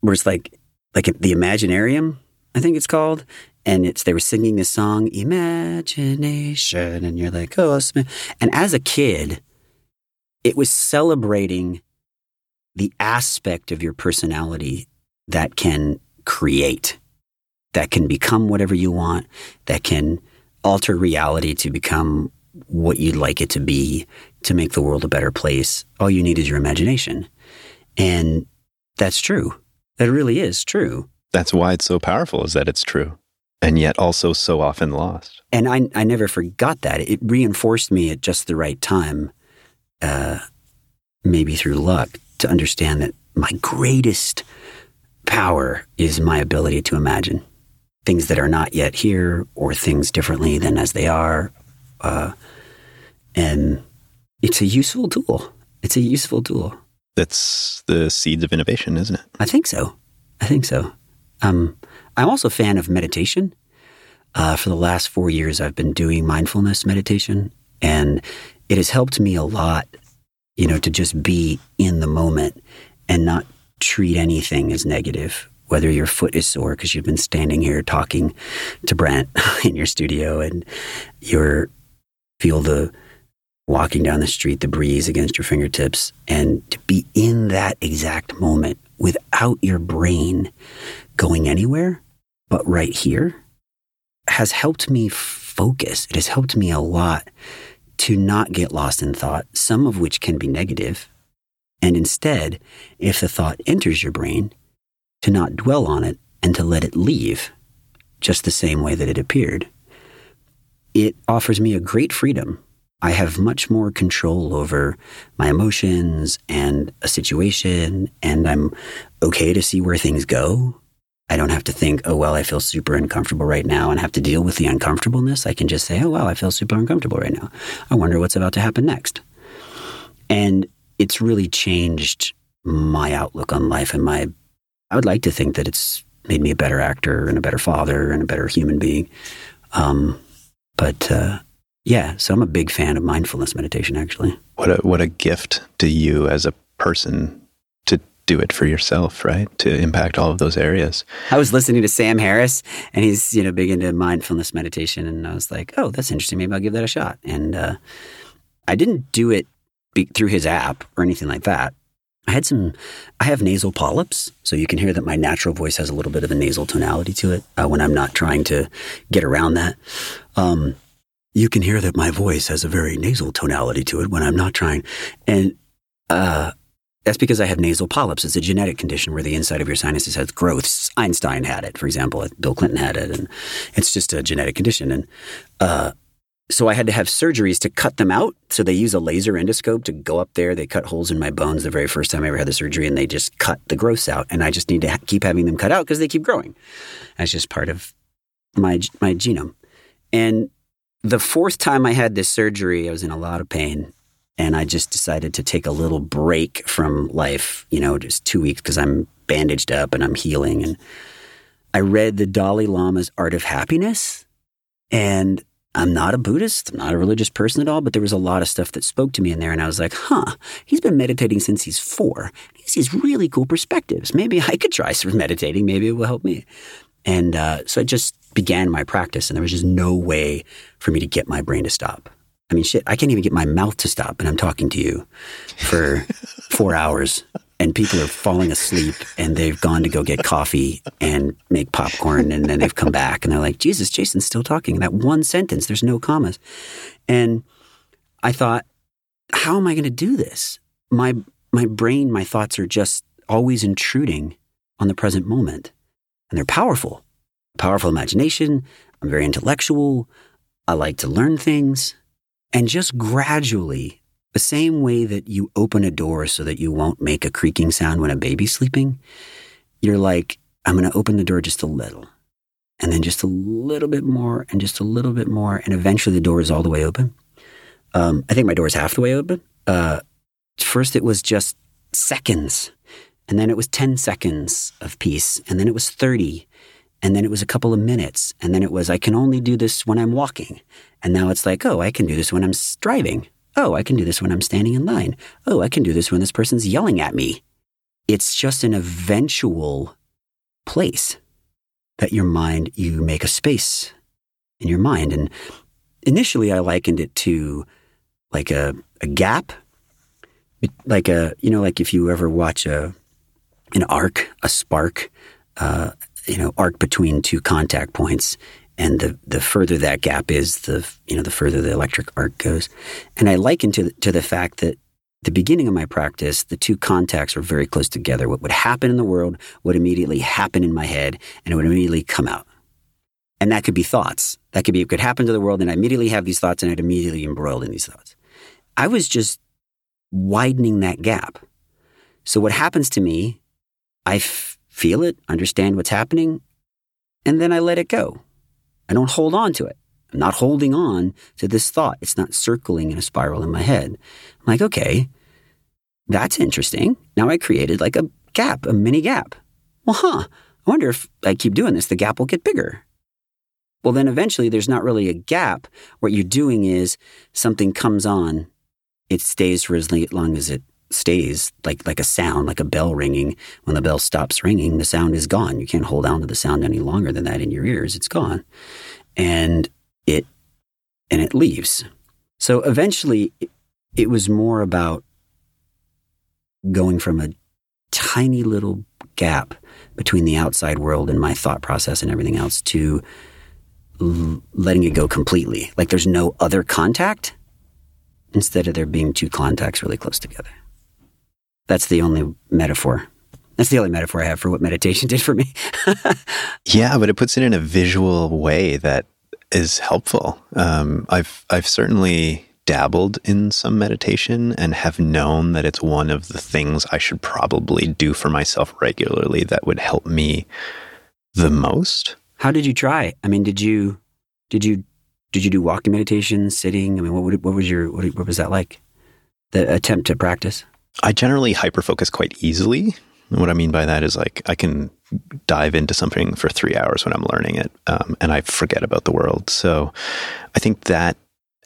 Speaker 2: where it's like, like the Imaginarium, I think it's called. And it's they were singing this song, Imagination, and you're like, oh, Sm-" and as a kid, it was celebrating the aspect of your personality that can create, that can become whatever you want, that can alter reality to become what you'd like it to be, to make the world a better place. All you need is your imagination. And that's true. That really is true.
Speaker 1: That's why it's so powerful, is that it's true, and yet also so often lost.
Speaker 2: And I, I never forgot that. It reinforced me at just the right time, uh, maybe through luck, to understand that my greatest power is my ability to imagine things that are not yet here or things differently than as they are. Uh, and it's a useful tool. It's a useful tool.
Speaker 1: That's the seeds of innovation, isn't it?
Speaker 2: I think so. I think so. Um, I'm also a fan of meditation. Uh, for the last four years, I've been doing mindfulness meditation, and it has helped me a lot, you know, to just be in the moment and not treat anything as negative. Whether your foot is sore because you've been standing here talking to Brent in your studio, and you're feel the walking down the street, the breeze against your fingertips, and to be in that exact moment without your brain going anywhere, but right here, has helped me focus. It has helped me a lot to not get lost in thought, some of which can be negative, and instead, if the thought enters your brain, to not dwell on it and to let it leave just the same way that it appeared. It offers me a great freedom I have much more control over my emotions and a situation, and I'm okay to see where things go. I don't have to think, oh, well, I feel super uncomfortable right now and have to deal with the uncomfortableness. I can just say, oh, well, I feel super uncomfortable right now. I wonder what's about to happen next. And it's really changed my outlook on life and my, I would like to think that it's made me a better actor and a better father and a better human being. Um, but, uh, yeah, so I'm a big fan of mindfulness meditation, actually.
Speaker 1: What a what a gift to you as a person do it for yourself, right? To impact all of those areas.
Speaker 2: I was listening to Sam Harris, and he's you know big into mindfulness meditation, and I was like, oh, that's interesting. Maybe I'll give that a shot. And uh, I didn't do it be- through his app or anything like that. I had some. I have nasal polyps, so you can hear that my natural voice has a little bit of a nasal tonality to it uh, when I'm not trying to get around that. Um, you can hear that my voice has a very nasal tonality to it when I'm not trying. And uh, that's because I have nasal polyps. It's a genetic condition where the inside of your sinuses has growths. Einstein had it, for example. Bill Clinton had it. And it's just a genetic condition. And uh, so I had to have surgeries to cut them out. So they use a laser endoscope to go up there. They cut holes in my bones the very first time I ever had the surgery, and they just cut the growths out. And I just need to ha- keep having them cut out because they keep growing. That's just part of my my genome. And the fourth time I had this surgery, I was in a lot of pain. And I just decided to take a little break from life, you know, just two weeks because I'm bandaged up and I'm healing. And I read the Dalai Lama's Art of Happiness. And I'm not a Buddhist, I'm not a religious person at all, but there was a lot of stuff that spoke to me in there. And I was like, huh, he's been meditating since he's four. He these really cool perspectives. Maybe I could try some meditating. Maybe it will help me. And uh, so I just began my practice, and there was just no way for me to get my brain to stop. I mean, shit, I can't even get my mouth to stop, and I'm talking to you for four hours and people are falling asleep and they've gone to go get coffee and make popcorn and then they've come back and they're like, Jesus, Jason's still talking. That one sentence, there's no commas. And I thought, how am I going to do this? My my brain, my thoughts are just always intruding on the present moment. And they're powerful. Powerful imagination. I'm very intellectual. I like to learn things. And just gradually the same way that you open a door so that you won't make a creaking sound when a baby's sleeping, you're like, I'm going to open the door just a little, and then just a little bit more, and just a little bit more, and eventually the door is all the way open. Um, I think my door is half the way open. Uh, first, it was just seconds, and then it was 10 seconds of peace, and then it was 30, and then it was a couple of minutes, and then it was, I can only do this when I'm walking. And now it's like, oh, I can do this when I'm driving. Oh, I can do this when I'm standing in line. Oh, I can do this when this person's yelling at me. It's just an eventual place that your mind, you make a space in your mind. And initially, I likened it to like a, a gap, like a, you know, like if you ever watch a, an arc, a spark, uh, you know, arc between two contact points and the the further that gap is, the you know the further the electric arc goes. And I liken to to the fact that the beginning of my practice, the two contacts were very close together. What would happen in the world would immediately happen in my head, and it would immediately come out. And that could be thoughts. That could be it could happen to the world, and I immediately have these thoughts, and I'd immediately embroiled in these thoughts. I was just widening that gap. So what happens to me, I f- feel it, understand what's happening, and then I let it go. I don't hold on to it. I'm not holding on to this thought. It's not circling in a spiral in my head. I'm like, okay, that's interesting. Now I created like a gap, a mini gap. Well, huh. I wonder if I keep doing this, the gap will get bigger. Well, then eventually there's not really a gap. What you're doing is something comes on, it stays for as long as it stays, like like a sound, like a bell ringing. When the bell stops ringing, the sound is gone. You can't hold on to the sound any longer than that in your ears. It's gone, and it and it leaves. So eventually, it, was more about going from a tiny little gap between the outside world and my thought process and everything else to l- letting it go completely. Like there's no other contact instead of there being two contacts really close together. That's the only metaphor. That's the only metaphor I have for what meditation did for me.
Speaker 1: yeah, but it puts it in a visual way that is helpful. Um, I've I've certainly dabbled in some meditation and have known that it's one of the things I should probably do for myself regularly that would help me the most.
Speaker 2: How did you try? I mean, did you did you did you do walking meditation, sitting? I mean, what what was your what, what was that like? The attempt to practice.
Speaker 1: I generally hyperfocus quite easily. And what I mean by that is like I can dive into something for three hours when I'm learning it, um, and I forget about the world. So I think that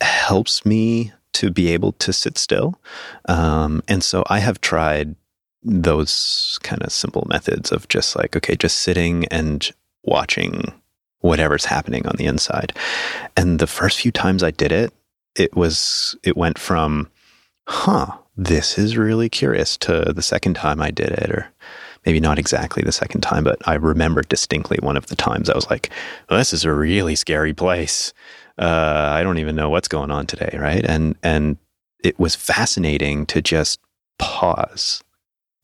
Speaker 1: helps me to be able to sit still. Um, and so I have tried those kind of simple methods of just like, okay, just sitting and watching whatever's happening on the inside. And the first few times I did it, it was, it went from, huh, this is really curious to the second time I did it, or maybe not exactly the second time, but I remember distinctly one of the times I was like, well, this is a really scary place. Uh, I don't even know what's going on today, right? And and it was fascinating to just pause.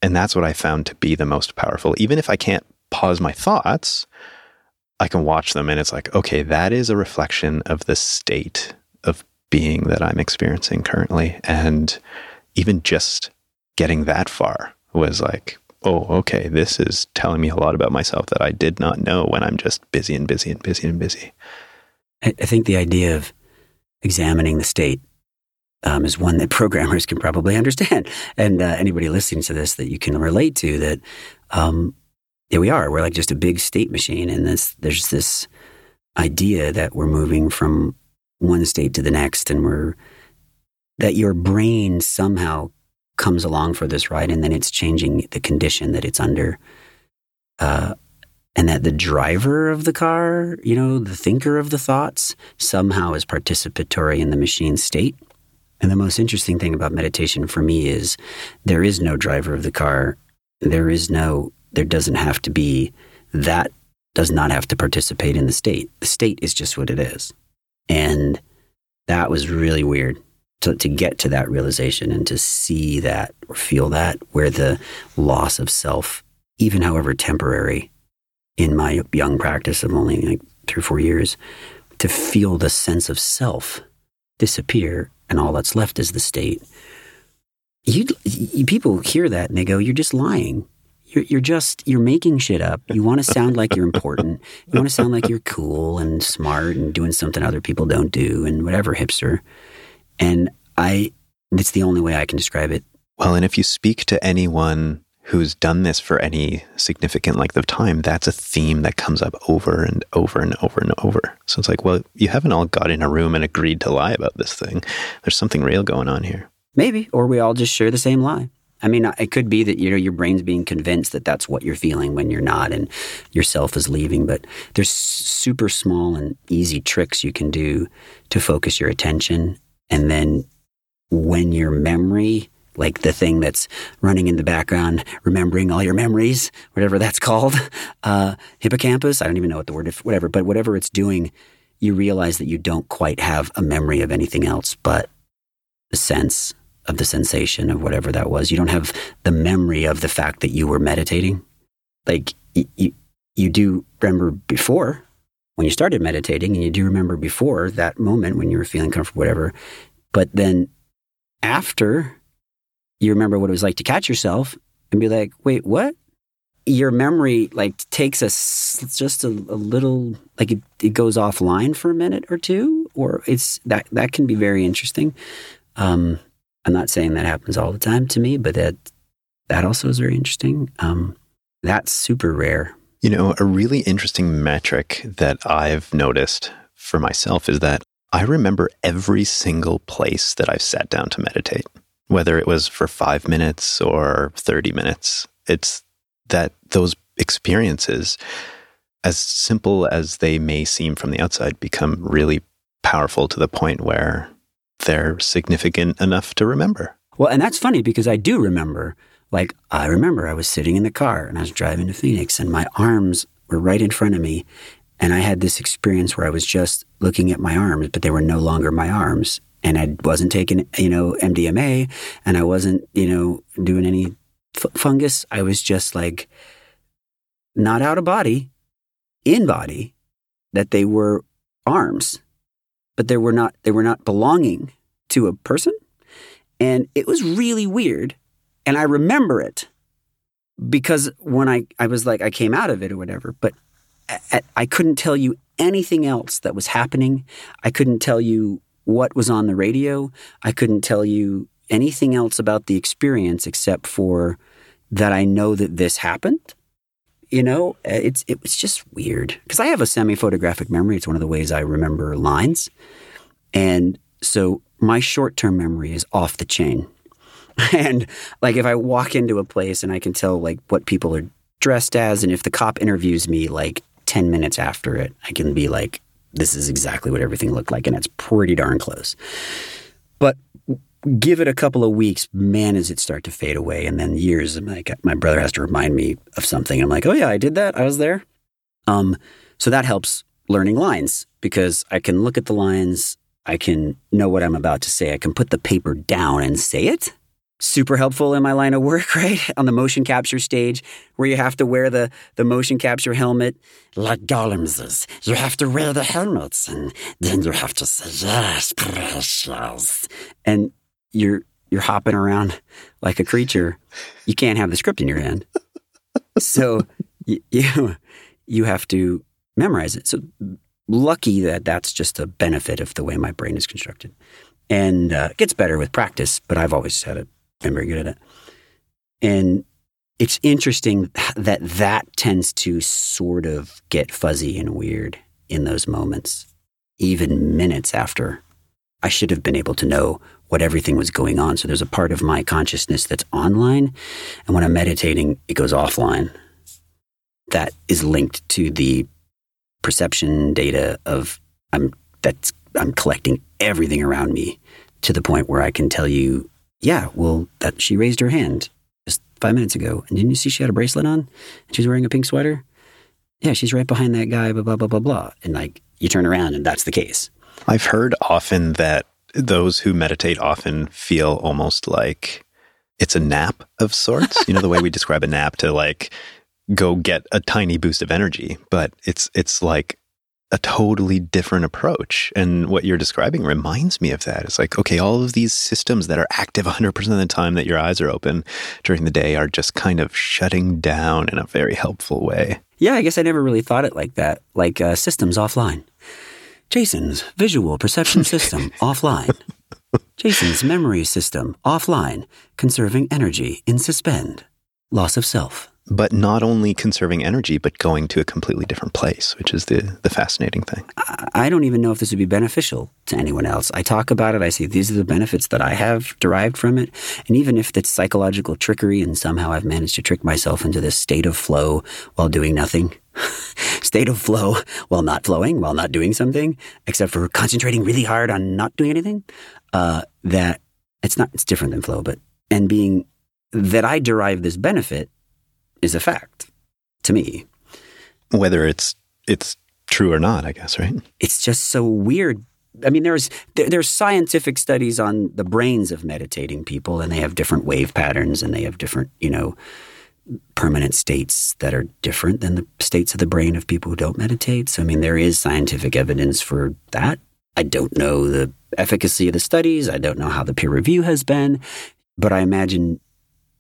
Speaker 1: And that's what I found to be the most powerful. Even if I can't pause my thoughts, I can watch them and it's like, okay, that is a reflection of the state of being that I'm experiencing currently. And even just getting that far was like, oh, okay, this is telling me a lot about myself that I did not know when I'm just busy and busy and busy and busy.
Speaker 2: I, think the idea of examining the state um, is one that programmers can probably understand, and uh, anybody listening to this that you can relate to. That um, yeah, we are. We're like just a big state machine, and this there's this idea that we're moving from one state to the next and we're that your brain somehow comes along for this ride and then it's changing the condition that it's under uh, and that the driver of the car you know the thinker of the thoughts somehow is participatory in the machine state. And the most interesting thing about meditation for me is there is no driver of the car. There is no there doesn't have to be that does not have to participate in the state. The state is just what it is. And that was really weird to, to get to that realization and to see that or feel that, where the loss of self, even however temporary, in my young practice of only like three or four years, to feel the sense of self disappear and all that's left is the state. You, you people hear that and they go, "You're just lying. You're, you're just you're making shit up. You want to sound like you're important. You want to sound like you're cool and smart and doing something other people don't do and whatever hipster." And I, it's the only way I can describe it.
Speaker 1: Well, and if you speak to anyone who's done this for any significant length of time, that's a theme that comes up over and over and over and over. So it's like, well, you haven't all got in a room and agreed to lie about this thing. There's something real going on here.
Speaker 2: Maybe, or we all just share the same lie. I mean, it could be that you know your brain's being convinced that that's what you're feeling when you're not, and yourself is leaving. But there's super small and easy tricks you can do to focus your attention and then when your memory, like the thing that's running in the background, remembering all your memories, whatever that's called, uh, hippocampus, I don't even know what the word, if, whatever, but whatever it's doing, you realize that you don't quite have a memory of anything else but the sense of the sensation of whatever that was. You don't have the memory of the fact that you were meditating. Like you, you do remember before, when you started meditating and you do remember before that moment when you were feeling comfortable, whatever. But then after you remember what it was like to catch yourself and be like, wait, what? Your memory like takes us just a, a little like it, it goes offline for a minute or two, or it's that that can be very interesting. Um, I'm not saying that happens all the time to me, but that that also is very interesting. Um, that's super rare.
Speaker 1: You know, a really interesting metric that I've noticed for myself is that I remember every single place that I've sat down to meditate, whether it was for five minutes or 30 minutes. It's that those experiences, as simple as they may seem from the outside, become really powerful to the point where they're significant enough to remember.
Speaker 2: Well, and that's funny because I do remember like, I remember I was sitting in the car and I was driving to Phoenix and my arms were right in front of me. And I had this experience where I was just looking at my arms, but they were no longer my arms. And I wasn't taking, you know, MDMA and I wasn't, you know, doing any f- fungus. I was just like, not out of body, in body, that they were arms, but they were not, they were not belonging to a person. And it was really weird and I remember it because when I, I was like, I came out of it or whatever, but I, I couldn't tell you anything else that was happening. I couldn't tell you what was on the radio. I couldn't tell you anything else about the experience except for that I know that this happened. You know, uh, it's it was just weird because I have a semi-photographic memory. It's one of the ways I remember lines, and so my short-term memory is off the chain. And like if I walk into a place and I can tell like what people are dressed as, and if the cop interviews me like 10 minutes after it, I can be like, this is exactly what everything looked like. And it's pretty darn close. But give it a couple of weeks, man, does it start to fade away. And then years, like my brother has to remind me of something. I'm like, oh yeah, I did that. I was there. Um, so that helps learning lines because I can look at the lines. I can know what I'm about to say. I can put the paper down and say it super helpful in my line of work, right? On the motion capture stage, where you have to wear the, the motion capture helmet.
Speaker 3: Like Gollum's, you have to wear the helmets, and then you have to say, yes, precious.
Speaker 2: And you're, you're hopping around like a creature. You can't have the script in your hand. so you, you, you have to memorize it. So lucky that that's just a benefit of the way my brain is constructed. And uh, it gets better with practice, but I've always had it I'm very good at it. And it's interesting that that tends to sort of get fuzzy and weird in those moments. even minutes after. I should have been able to know what everything was going on. So there's a part of my consciousness that's online. And when I'm meditating, it goes offline. That is linked to the perception data of I'm that's I'm collecting everything around me to the point where I can tell you, yeah, well, that she raised her hand just five minutes ago. And didn't you see she had a bracelet on? And she's wearing a pink sweater? Yeah, she's right behind that guy, blah, blah, blah, blah, blah. And like you turn around and that's the case.
Speaker 1: I've heard often that those who meditate often feel almost like it's a nap of sorts. you know, the way we describe a nap to like go get a tiny boost of energy, but it's it's like a totally different approach. And what you're describing reminds me of that. It's like, okay, all of these systems that are active 100% of the time that your eyes are open during the day are just kind of shutting down in a very helpful way.
Speaker 2: Yeah, I guess I never really thought it like that. Like uh, systems offline. Jason's visual perception system offline. Jason's memory system offline, conserving energy in suspend. Loss of self
Speaker 1: but not only conserving energy, but going to a completely different place, which is the, the fascinating thing.
Speaker 2: I don't even know if this would be beneficial to anyone else. I talk about it. I say these are the benefits that I have derived from it. And even if that's psychological trickery and somehow I've managed to trick myself into this state of flow while doing nothing, state of flow while not flowing, while not doing something, except for concentrating really hard on not doing anything, uh, that it's not, it's different than flow, but, and being that I derive this benefit is a fact to me.
Speaker 1: Whether it's it's true or not, I guess, right?
Speaker 2: It's just so weird. I mean, there's there, there's scientific studies on the brains of meditating people, and they have different wave patterns, and they have different, you know, permanent states that are different than the states of the brain of people who don't meditate. So, I mean, there is scientific evidence for that. I don't know the efficacy of the studies. I don't know how the peer review has been, but I imagine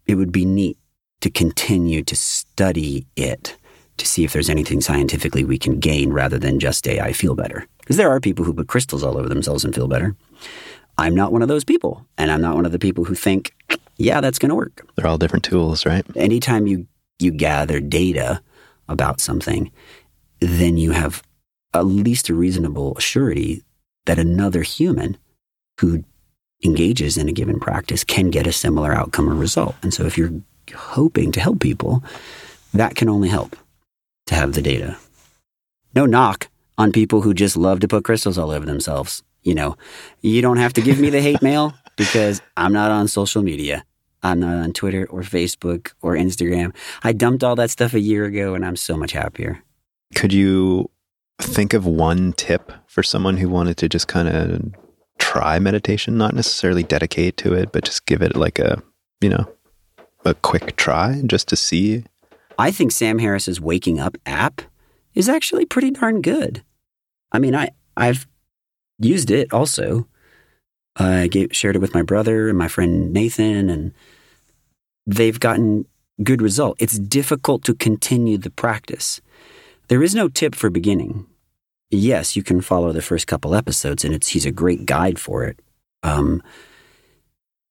Speaker 2: it would be neat to continue to study it to see if there's anything scientifically we can gain rather than just a I feel better. Because there are people who put crystals all over themselves and feel better. I'm not one of those people. And I'm not one of the people who think, yeah, that's going to work.
Speaker 1: They're all different tools, right?
Speaker 2: Anytime you, you gather data about something, then you have at least a reasonable surety that another human who engages in a given practice can get a similar outcome or result. And so if you're hoping to help people, that can only help to have the data. No knock on people who just love to put crystals all over themselves. You know, you don't have to give me the hate mail because I'm not on social media. I'm not on Twitter or Facebook or Instagram. I dumped all that stuff a year ago and I'm so much happier.
Speaker 1: Could you think of one tip for someone who wanted to just kind of try meditation, not necessarily dedicate to it, but just give it like a, you know, a quick try just to see?
Speaker 2: I think Sam Harris's Waking Up app is actually pretty darn good. I mean, I I've used it also. I gave, shared it with my brother and my friend Nathan, and they've gotten good result. It's difficult to continue the practice. There is no tip for beginning. Yes, you can follow the first couple episodes, and it's he's a great guide for it. Um,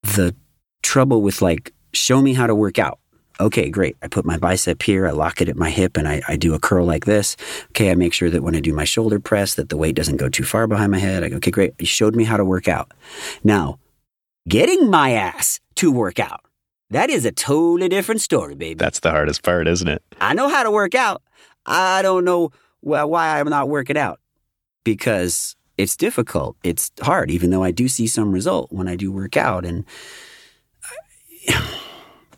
Speaker 2: the trouble with like show me how to work out. Okay, great. I put my bicep here, I lock it at my hip, and I, I do a curl like this. Okay, I make sure that when I do my shoulder press, that the weight doesn't go too far behind my head. I go, okay, great. You showed me how to work out. Now, getting my ass to work out, that is a totally different story, baby.
Speaker 1: That's the hardest part, isn't it?
Speaker 2: I know how to work out. I don't know why I'm not working out because it's difficult. It's hard, even though I do see some result when I do work out. And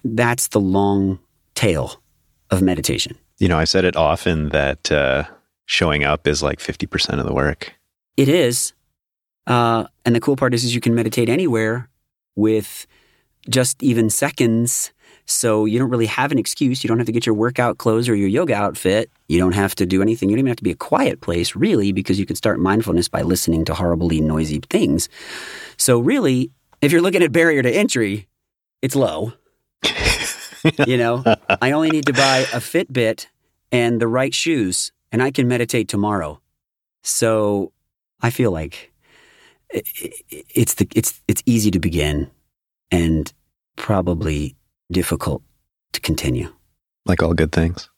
Speaker 2: that's the long tail of meditation.
Speaker 1: You know, I said it often that uh, showing up is like 50% of the work.
Speaker 2: It is. Uh, and the cool part is, is you can meditate anywhere with just even seconds. So you don't really have an excuse. You don't have to get your workout clothes or your yoga outfit. You don't have to do anything. You don't even have to be a quiet place, really, because you can start mindfulness by listening to horribly noisy things. So, really, if you're looking at barrier to entry, it's low. you know, I only need to buy a Fitbit and the right shoes, and I can meditate tomorrow. So I feel like it's the it's it's easy to begin, and probably difficult to continue.
Speaker 1: Like all good things.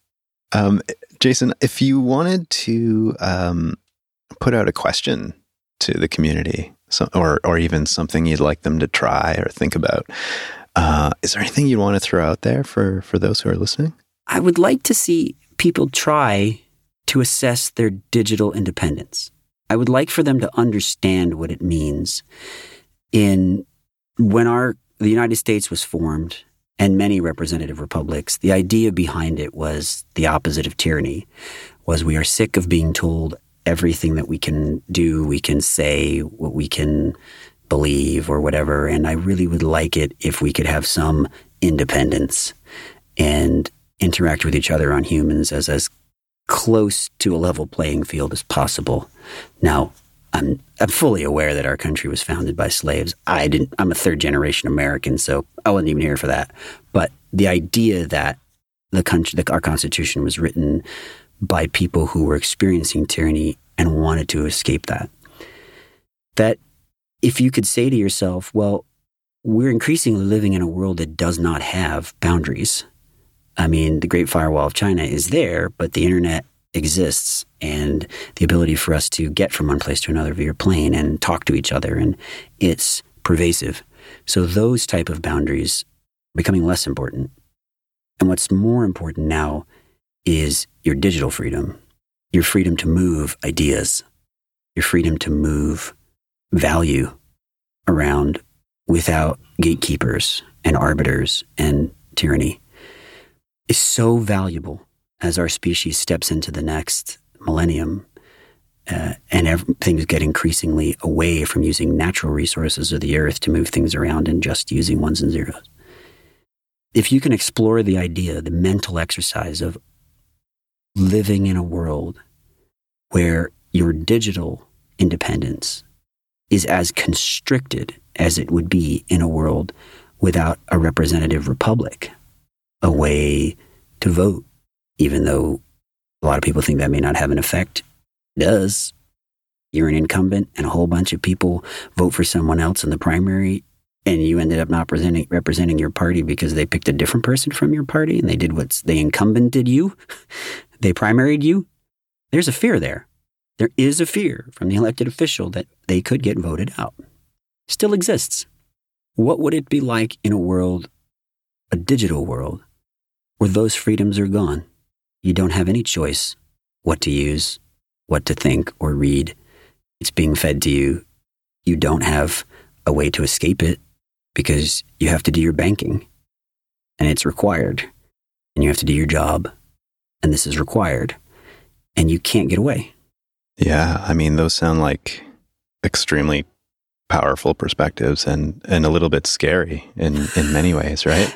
Speaker 1: Um, Jason, if you wanted to um, put out a question to the community, so, or or even something you'd like them to try or think about, uh, is there anything you'd want to throw out there for for those who are listening?
Speaker 2: I would like to see people try to assess their digital independence. I would like for them to understand what it means in when our the United States was formed and many representative republics, the idea behind it was the opposite of tyranny, was we are sick of being told everything that we can do, we can say, what we can believe or whatever. And I really would like it if we could have some independence and interact with each other on humans as as close to a level playing field as possible. Now, I'm I'm fully aware that our country was founded by slaves. I didn't. I'm a third generation American, so I wasn't even here for that. But the idea that the country, that our Constitution was written by people who were experiencing tyranny and wanted to escape that. That if you could say to yourself, well, we're increasingly living in a world that does not have boundaries. I mean, the Great Firewall of China is there, but the internet exists and the ability for us to get from one place to another via plane and talk to each other and it's pervasive so those type of boundaries are becoming less important and what's more important now is your digital freedom your freedom to move ideas your freedom to move value around without gatekeepers and arbiters and tyranny is so valuable as our species steps into the next millennium uh, and things get increasingly away from using natural resources of the earth to move things around and just using ones and zeros. If you can explore the idea, the mental exercise of living in a world where your digital independence is as constricted as it would be in a world without a representative republic, a way to vote, even though a lot of people think that may not have an effect. It does. You're an incumbent and a whole bunch of people vote for someone else in the primary and you ended up not representing, representing your party because they picked a different person from your party and they did what the incumbent did you. they primaried you. There's a fear there. There is a fear from the elected official that they could get voted out. Still exists. What would it be like in a world, a digital world, where those freedoms are gone? You don't have any choice what to use, what to think or read. It's being fed to you. You don't have a way to escape it because you have to do your banking and it's required. And you have to do your job and this is required. And you can't get away.
Speaker 1: Yeah. I mean, those sound like extremely powerful perspectives and, and a little bit scary in, in many ways, right?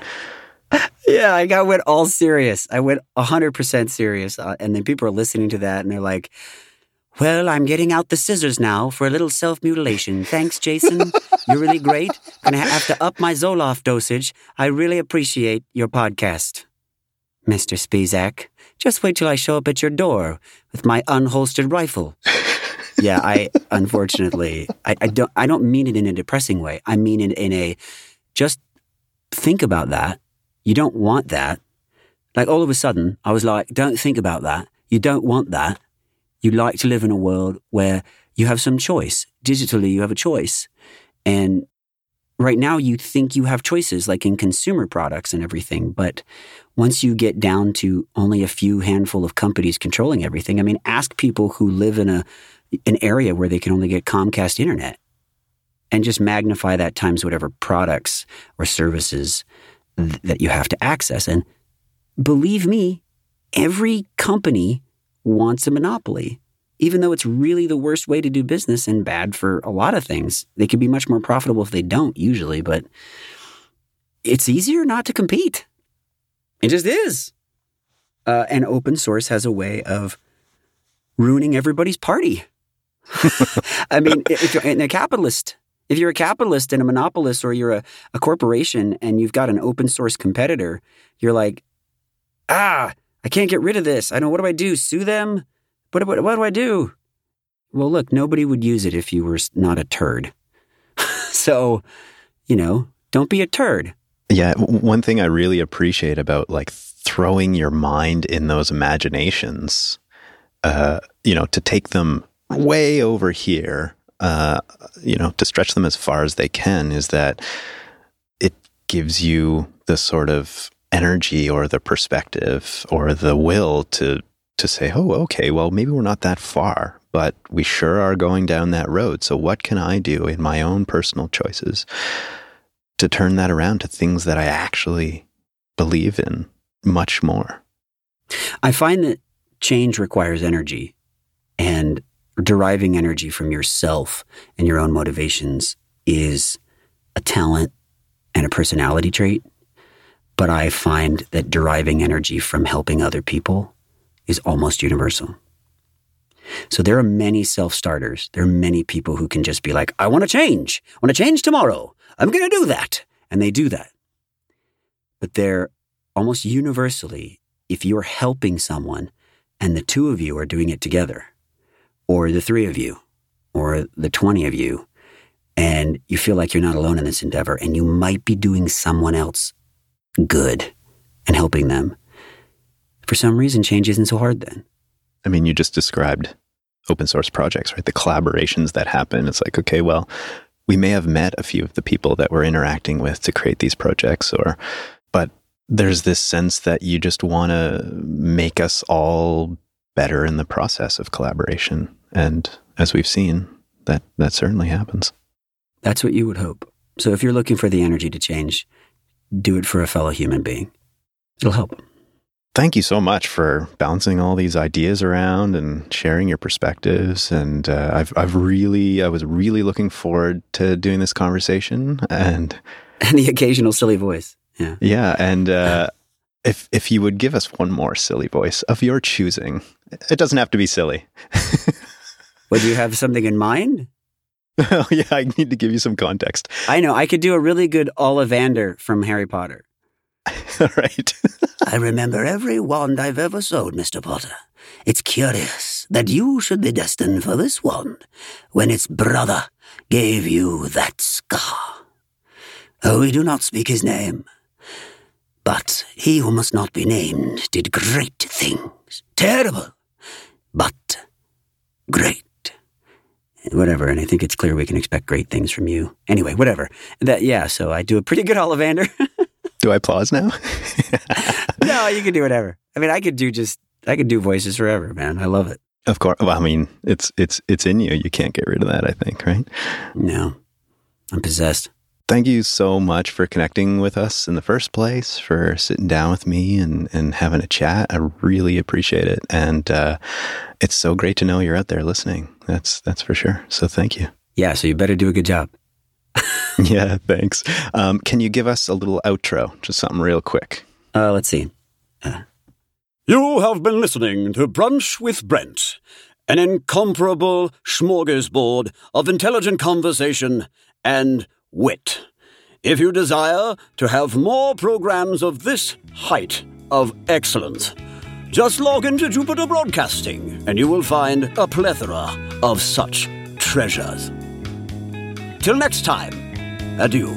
Speaker 2: yeah, I got went all serious. I went 100% serious. Uh, and then people are listening to that and they're like, well, I'm getting out the scissors now for a little self mutilation. Thanks, Jason. You're really great. Gonna have to up my Zoloft dosage. I really appreciate your podcast. Mr. Spisak, just wait till I show up at your door with my unholstered rifle. yeah, I unfortunately I, I don't I don't mean it in a depressing way. I mean it in a just think about that you don't want that. Like all of a sudden, I was like, don't think about that. You don't want that. You like to live in a world where you have some choice. Digitally, you have a choice. And right now, you think you have choices, like in consumer products and everything. But once you get down to only a few handful of companies controlling everything, I mean, ask people who live in a an area where they can only get Comcast internet and just magnify that times whatever products or services th- that you have to access. And believe me, every company wants a monopoly, even though it's really the worst way to do business and bad for a lot of things. They could be much more profitable if they don't, usually, but it's easier not to compete. It just is. Uh, and open source has a way of ruining everybody's party. I mean, if you're in a capitalist if you're a capitalist and a monopolist or you're a, a corporation and you've got an open source competitor, you're like, ah, I can't get rid of this. I don't know, what do I do? Sue them? What, what, what do I do? Well, look, nobody would use it if you were not a turd. so, you know, don't be a turd.
Speaker 1: Yeah. One thing I really appreciate about like throwing your mind in those imaginations, uh, you know, to take them way over here, uh, you know, to stretch them as far as they can, is that it gives you the sort of energy or the perspective or the will to to say, oh, okay, well, maybe we're not that far, but we sure are going down that road. So, what can I do in my own personal choices to turn that around to things that I actually believe in much more?
Speaker 2: I find that change requires energy and deriving energy from yourself and your own motivations is a talent and a personality trait. But I find that deriving energy from helping other people is almost universal. So there are many self starters. There are many people who can just be like, I want to change. I want to change tomorrow. I'm going to do that. And they do that. But they're almost universally, if you're helping someone and the two of you are doing it together, or the three of you, or the 20 of you, and you feel like you're not alone in this endeavor and you might be doing someone else good and helping them, for some reason, change isn't so hard then.
Speaker 1: I mean, you just described open source projects, right? The collaborations that happen. It's like, okay, well, we may have met a few of the people that we're interacting with to create these projects, or, but there's this sense that you just want to make us all better in the process of collaboration. And as we've seen, that, that certainly happens.
Speaker 2: That's what you would hope. So if you're looking for the energy to change, do it for a fellow human being. It'll help.
Speaker 1: Thank you so much for bouncing all these ideas around and sharing your perspectives. And uh, I've, I've really, I was really looking forward to doing this conversation. And
Speaker 2: and the occasional silly voice. Yeah.
Speaker 1: Yeah. And uh, if if you would give us one more silly voice of your choosing, it doesn't have to be silly.
Speaker 2: Would you have something in mind?
Speaker 1: oh yeah, I need to give you some context.
Speaker 2: I know. I could do a really good Ollivander from Harry Potter.
Speaker 1: Right.
Speaker 3: I remember every wand I've ever sewed, Mr. Potter. It's curious that you should be destined for this wand when its brother gave you that scar. Oh, we do not speak his name. But he who must not be named did great things. Terrible, but great.
Speaker 2: Whatever, and I think it's clear we can expect great things from you. Anyway, whatever. That yeah, so I do a pretty good Ollivander.
Speaker 1: Do I pause now?
Speaker 2: no, you can do whatever. I mean, I could do just I could do voices forever, man. I love it.
Speaker 1: of course. Well, I mean, it's it's it's in you. You can't get rid of that. I think, right?
Speaker 2: No. I'm possessed.
Speaker 1: Thank you so much for connecting with us in the first place, for sitting down with me and, and having a chat. I really appreciate it. And uh, it's so great to know you're out there listening. That's that's for sure. So thank you.
Speaker 2: Yeah, so you better do a good job.
Speaker 1: Yeah, thanks. Um, can you give us a little outro? Just something real quick.
Speaker 2: Uh, let's see.
Speaker 4: You have been listening to Brunch with Brent, an incomparable smorgasbord of intelligent conversation and wit. If you desire to have more programs of this height of excellence, just log into Jupiter Broadcasting and you will find a plethora of such treasures. Till next time, Adieu.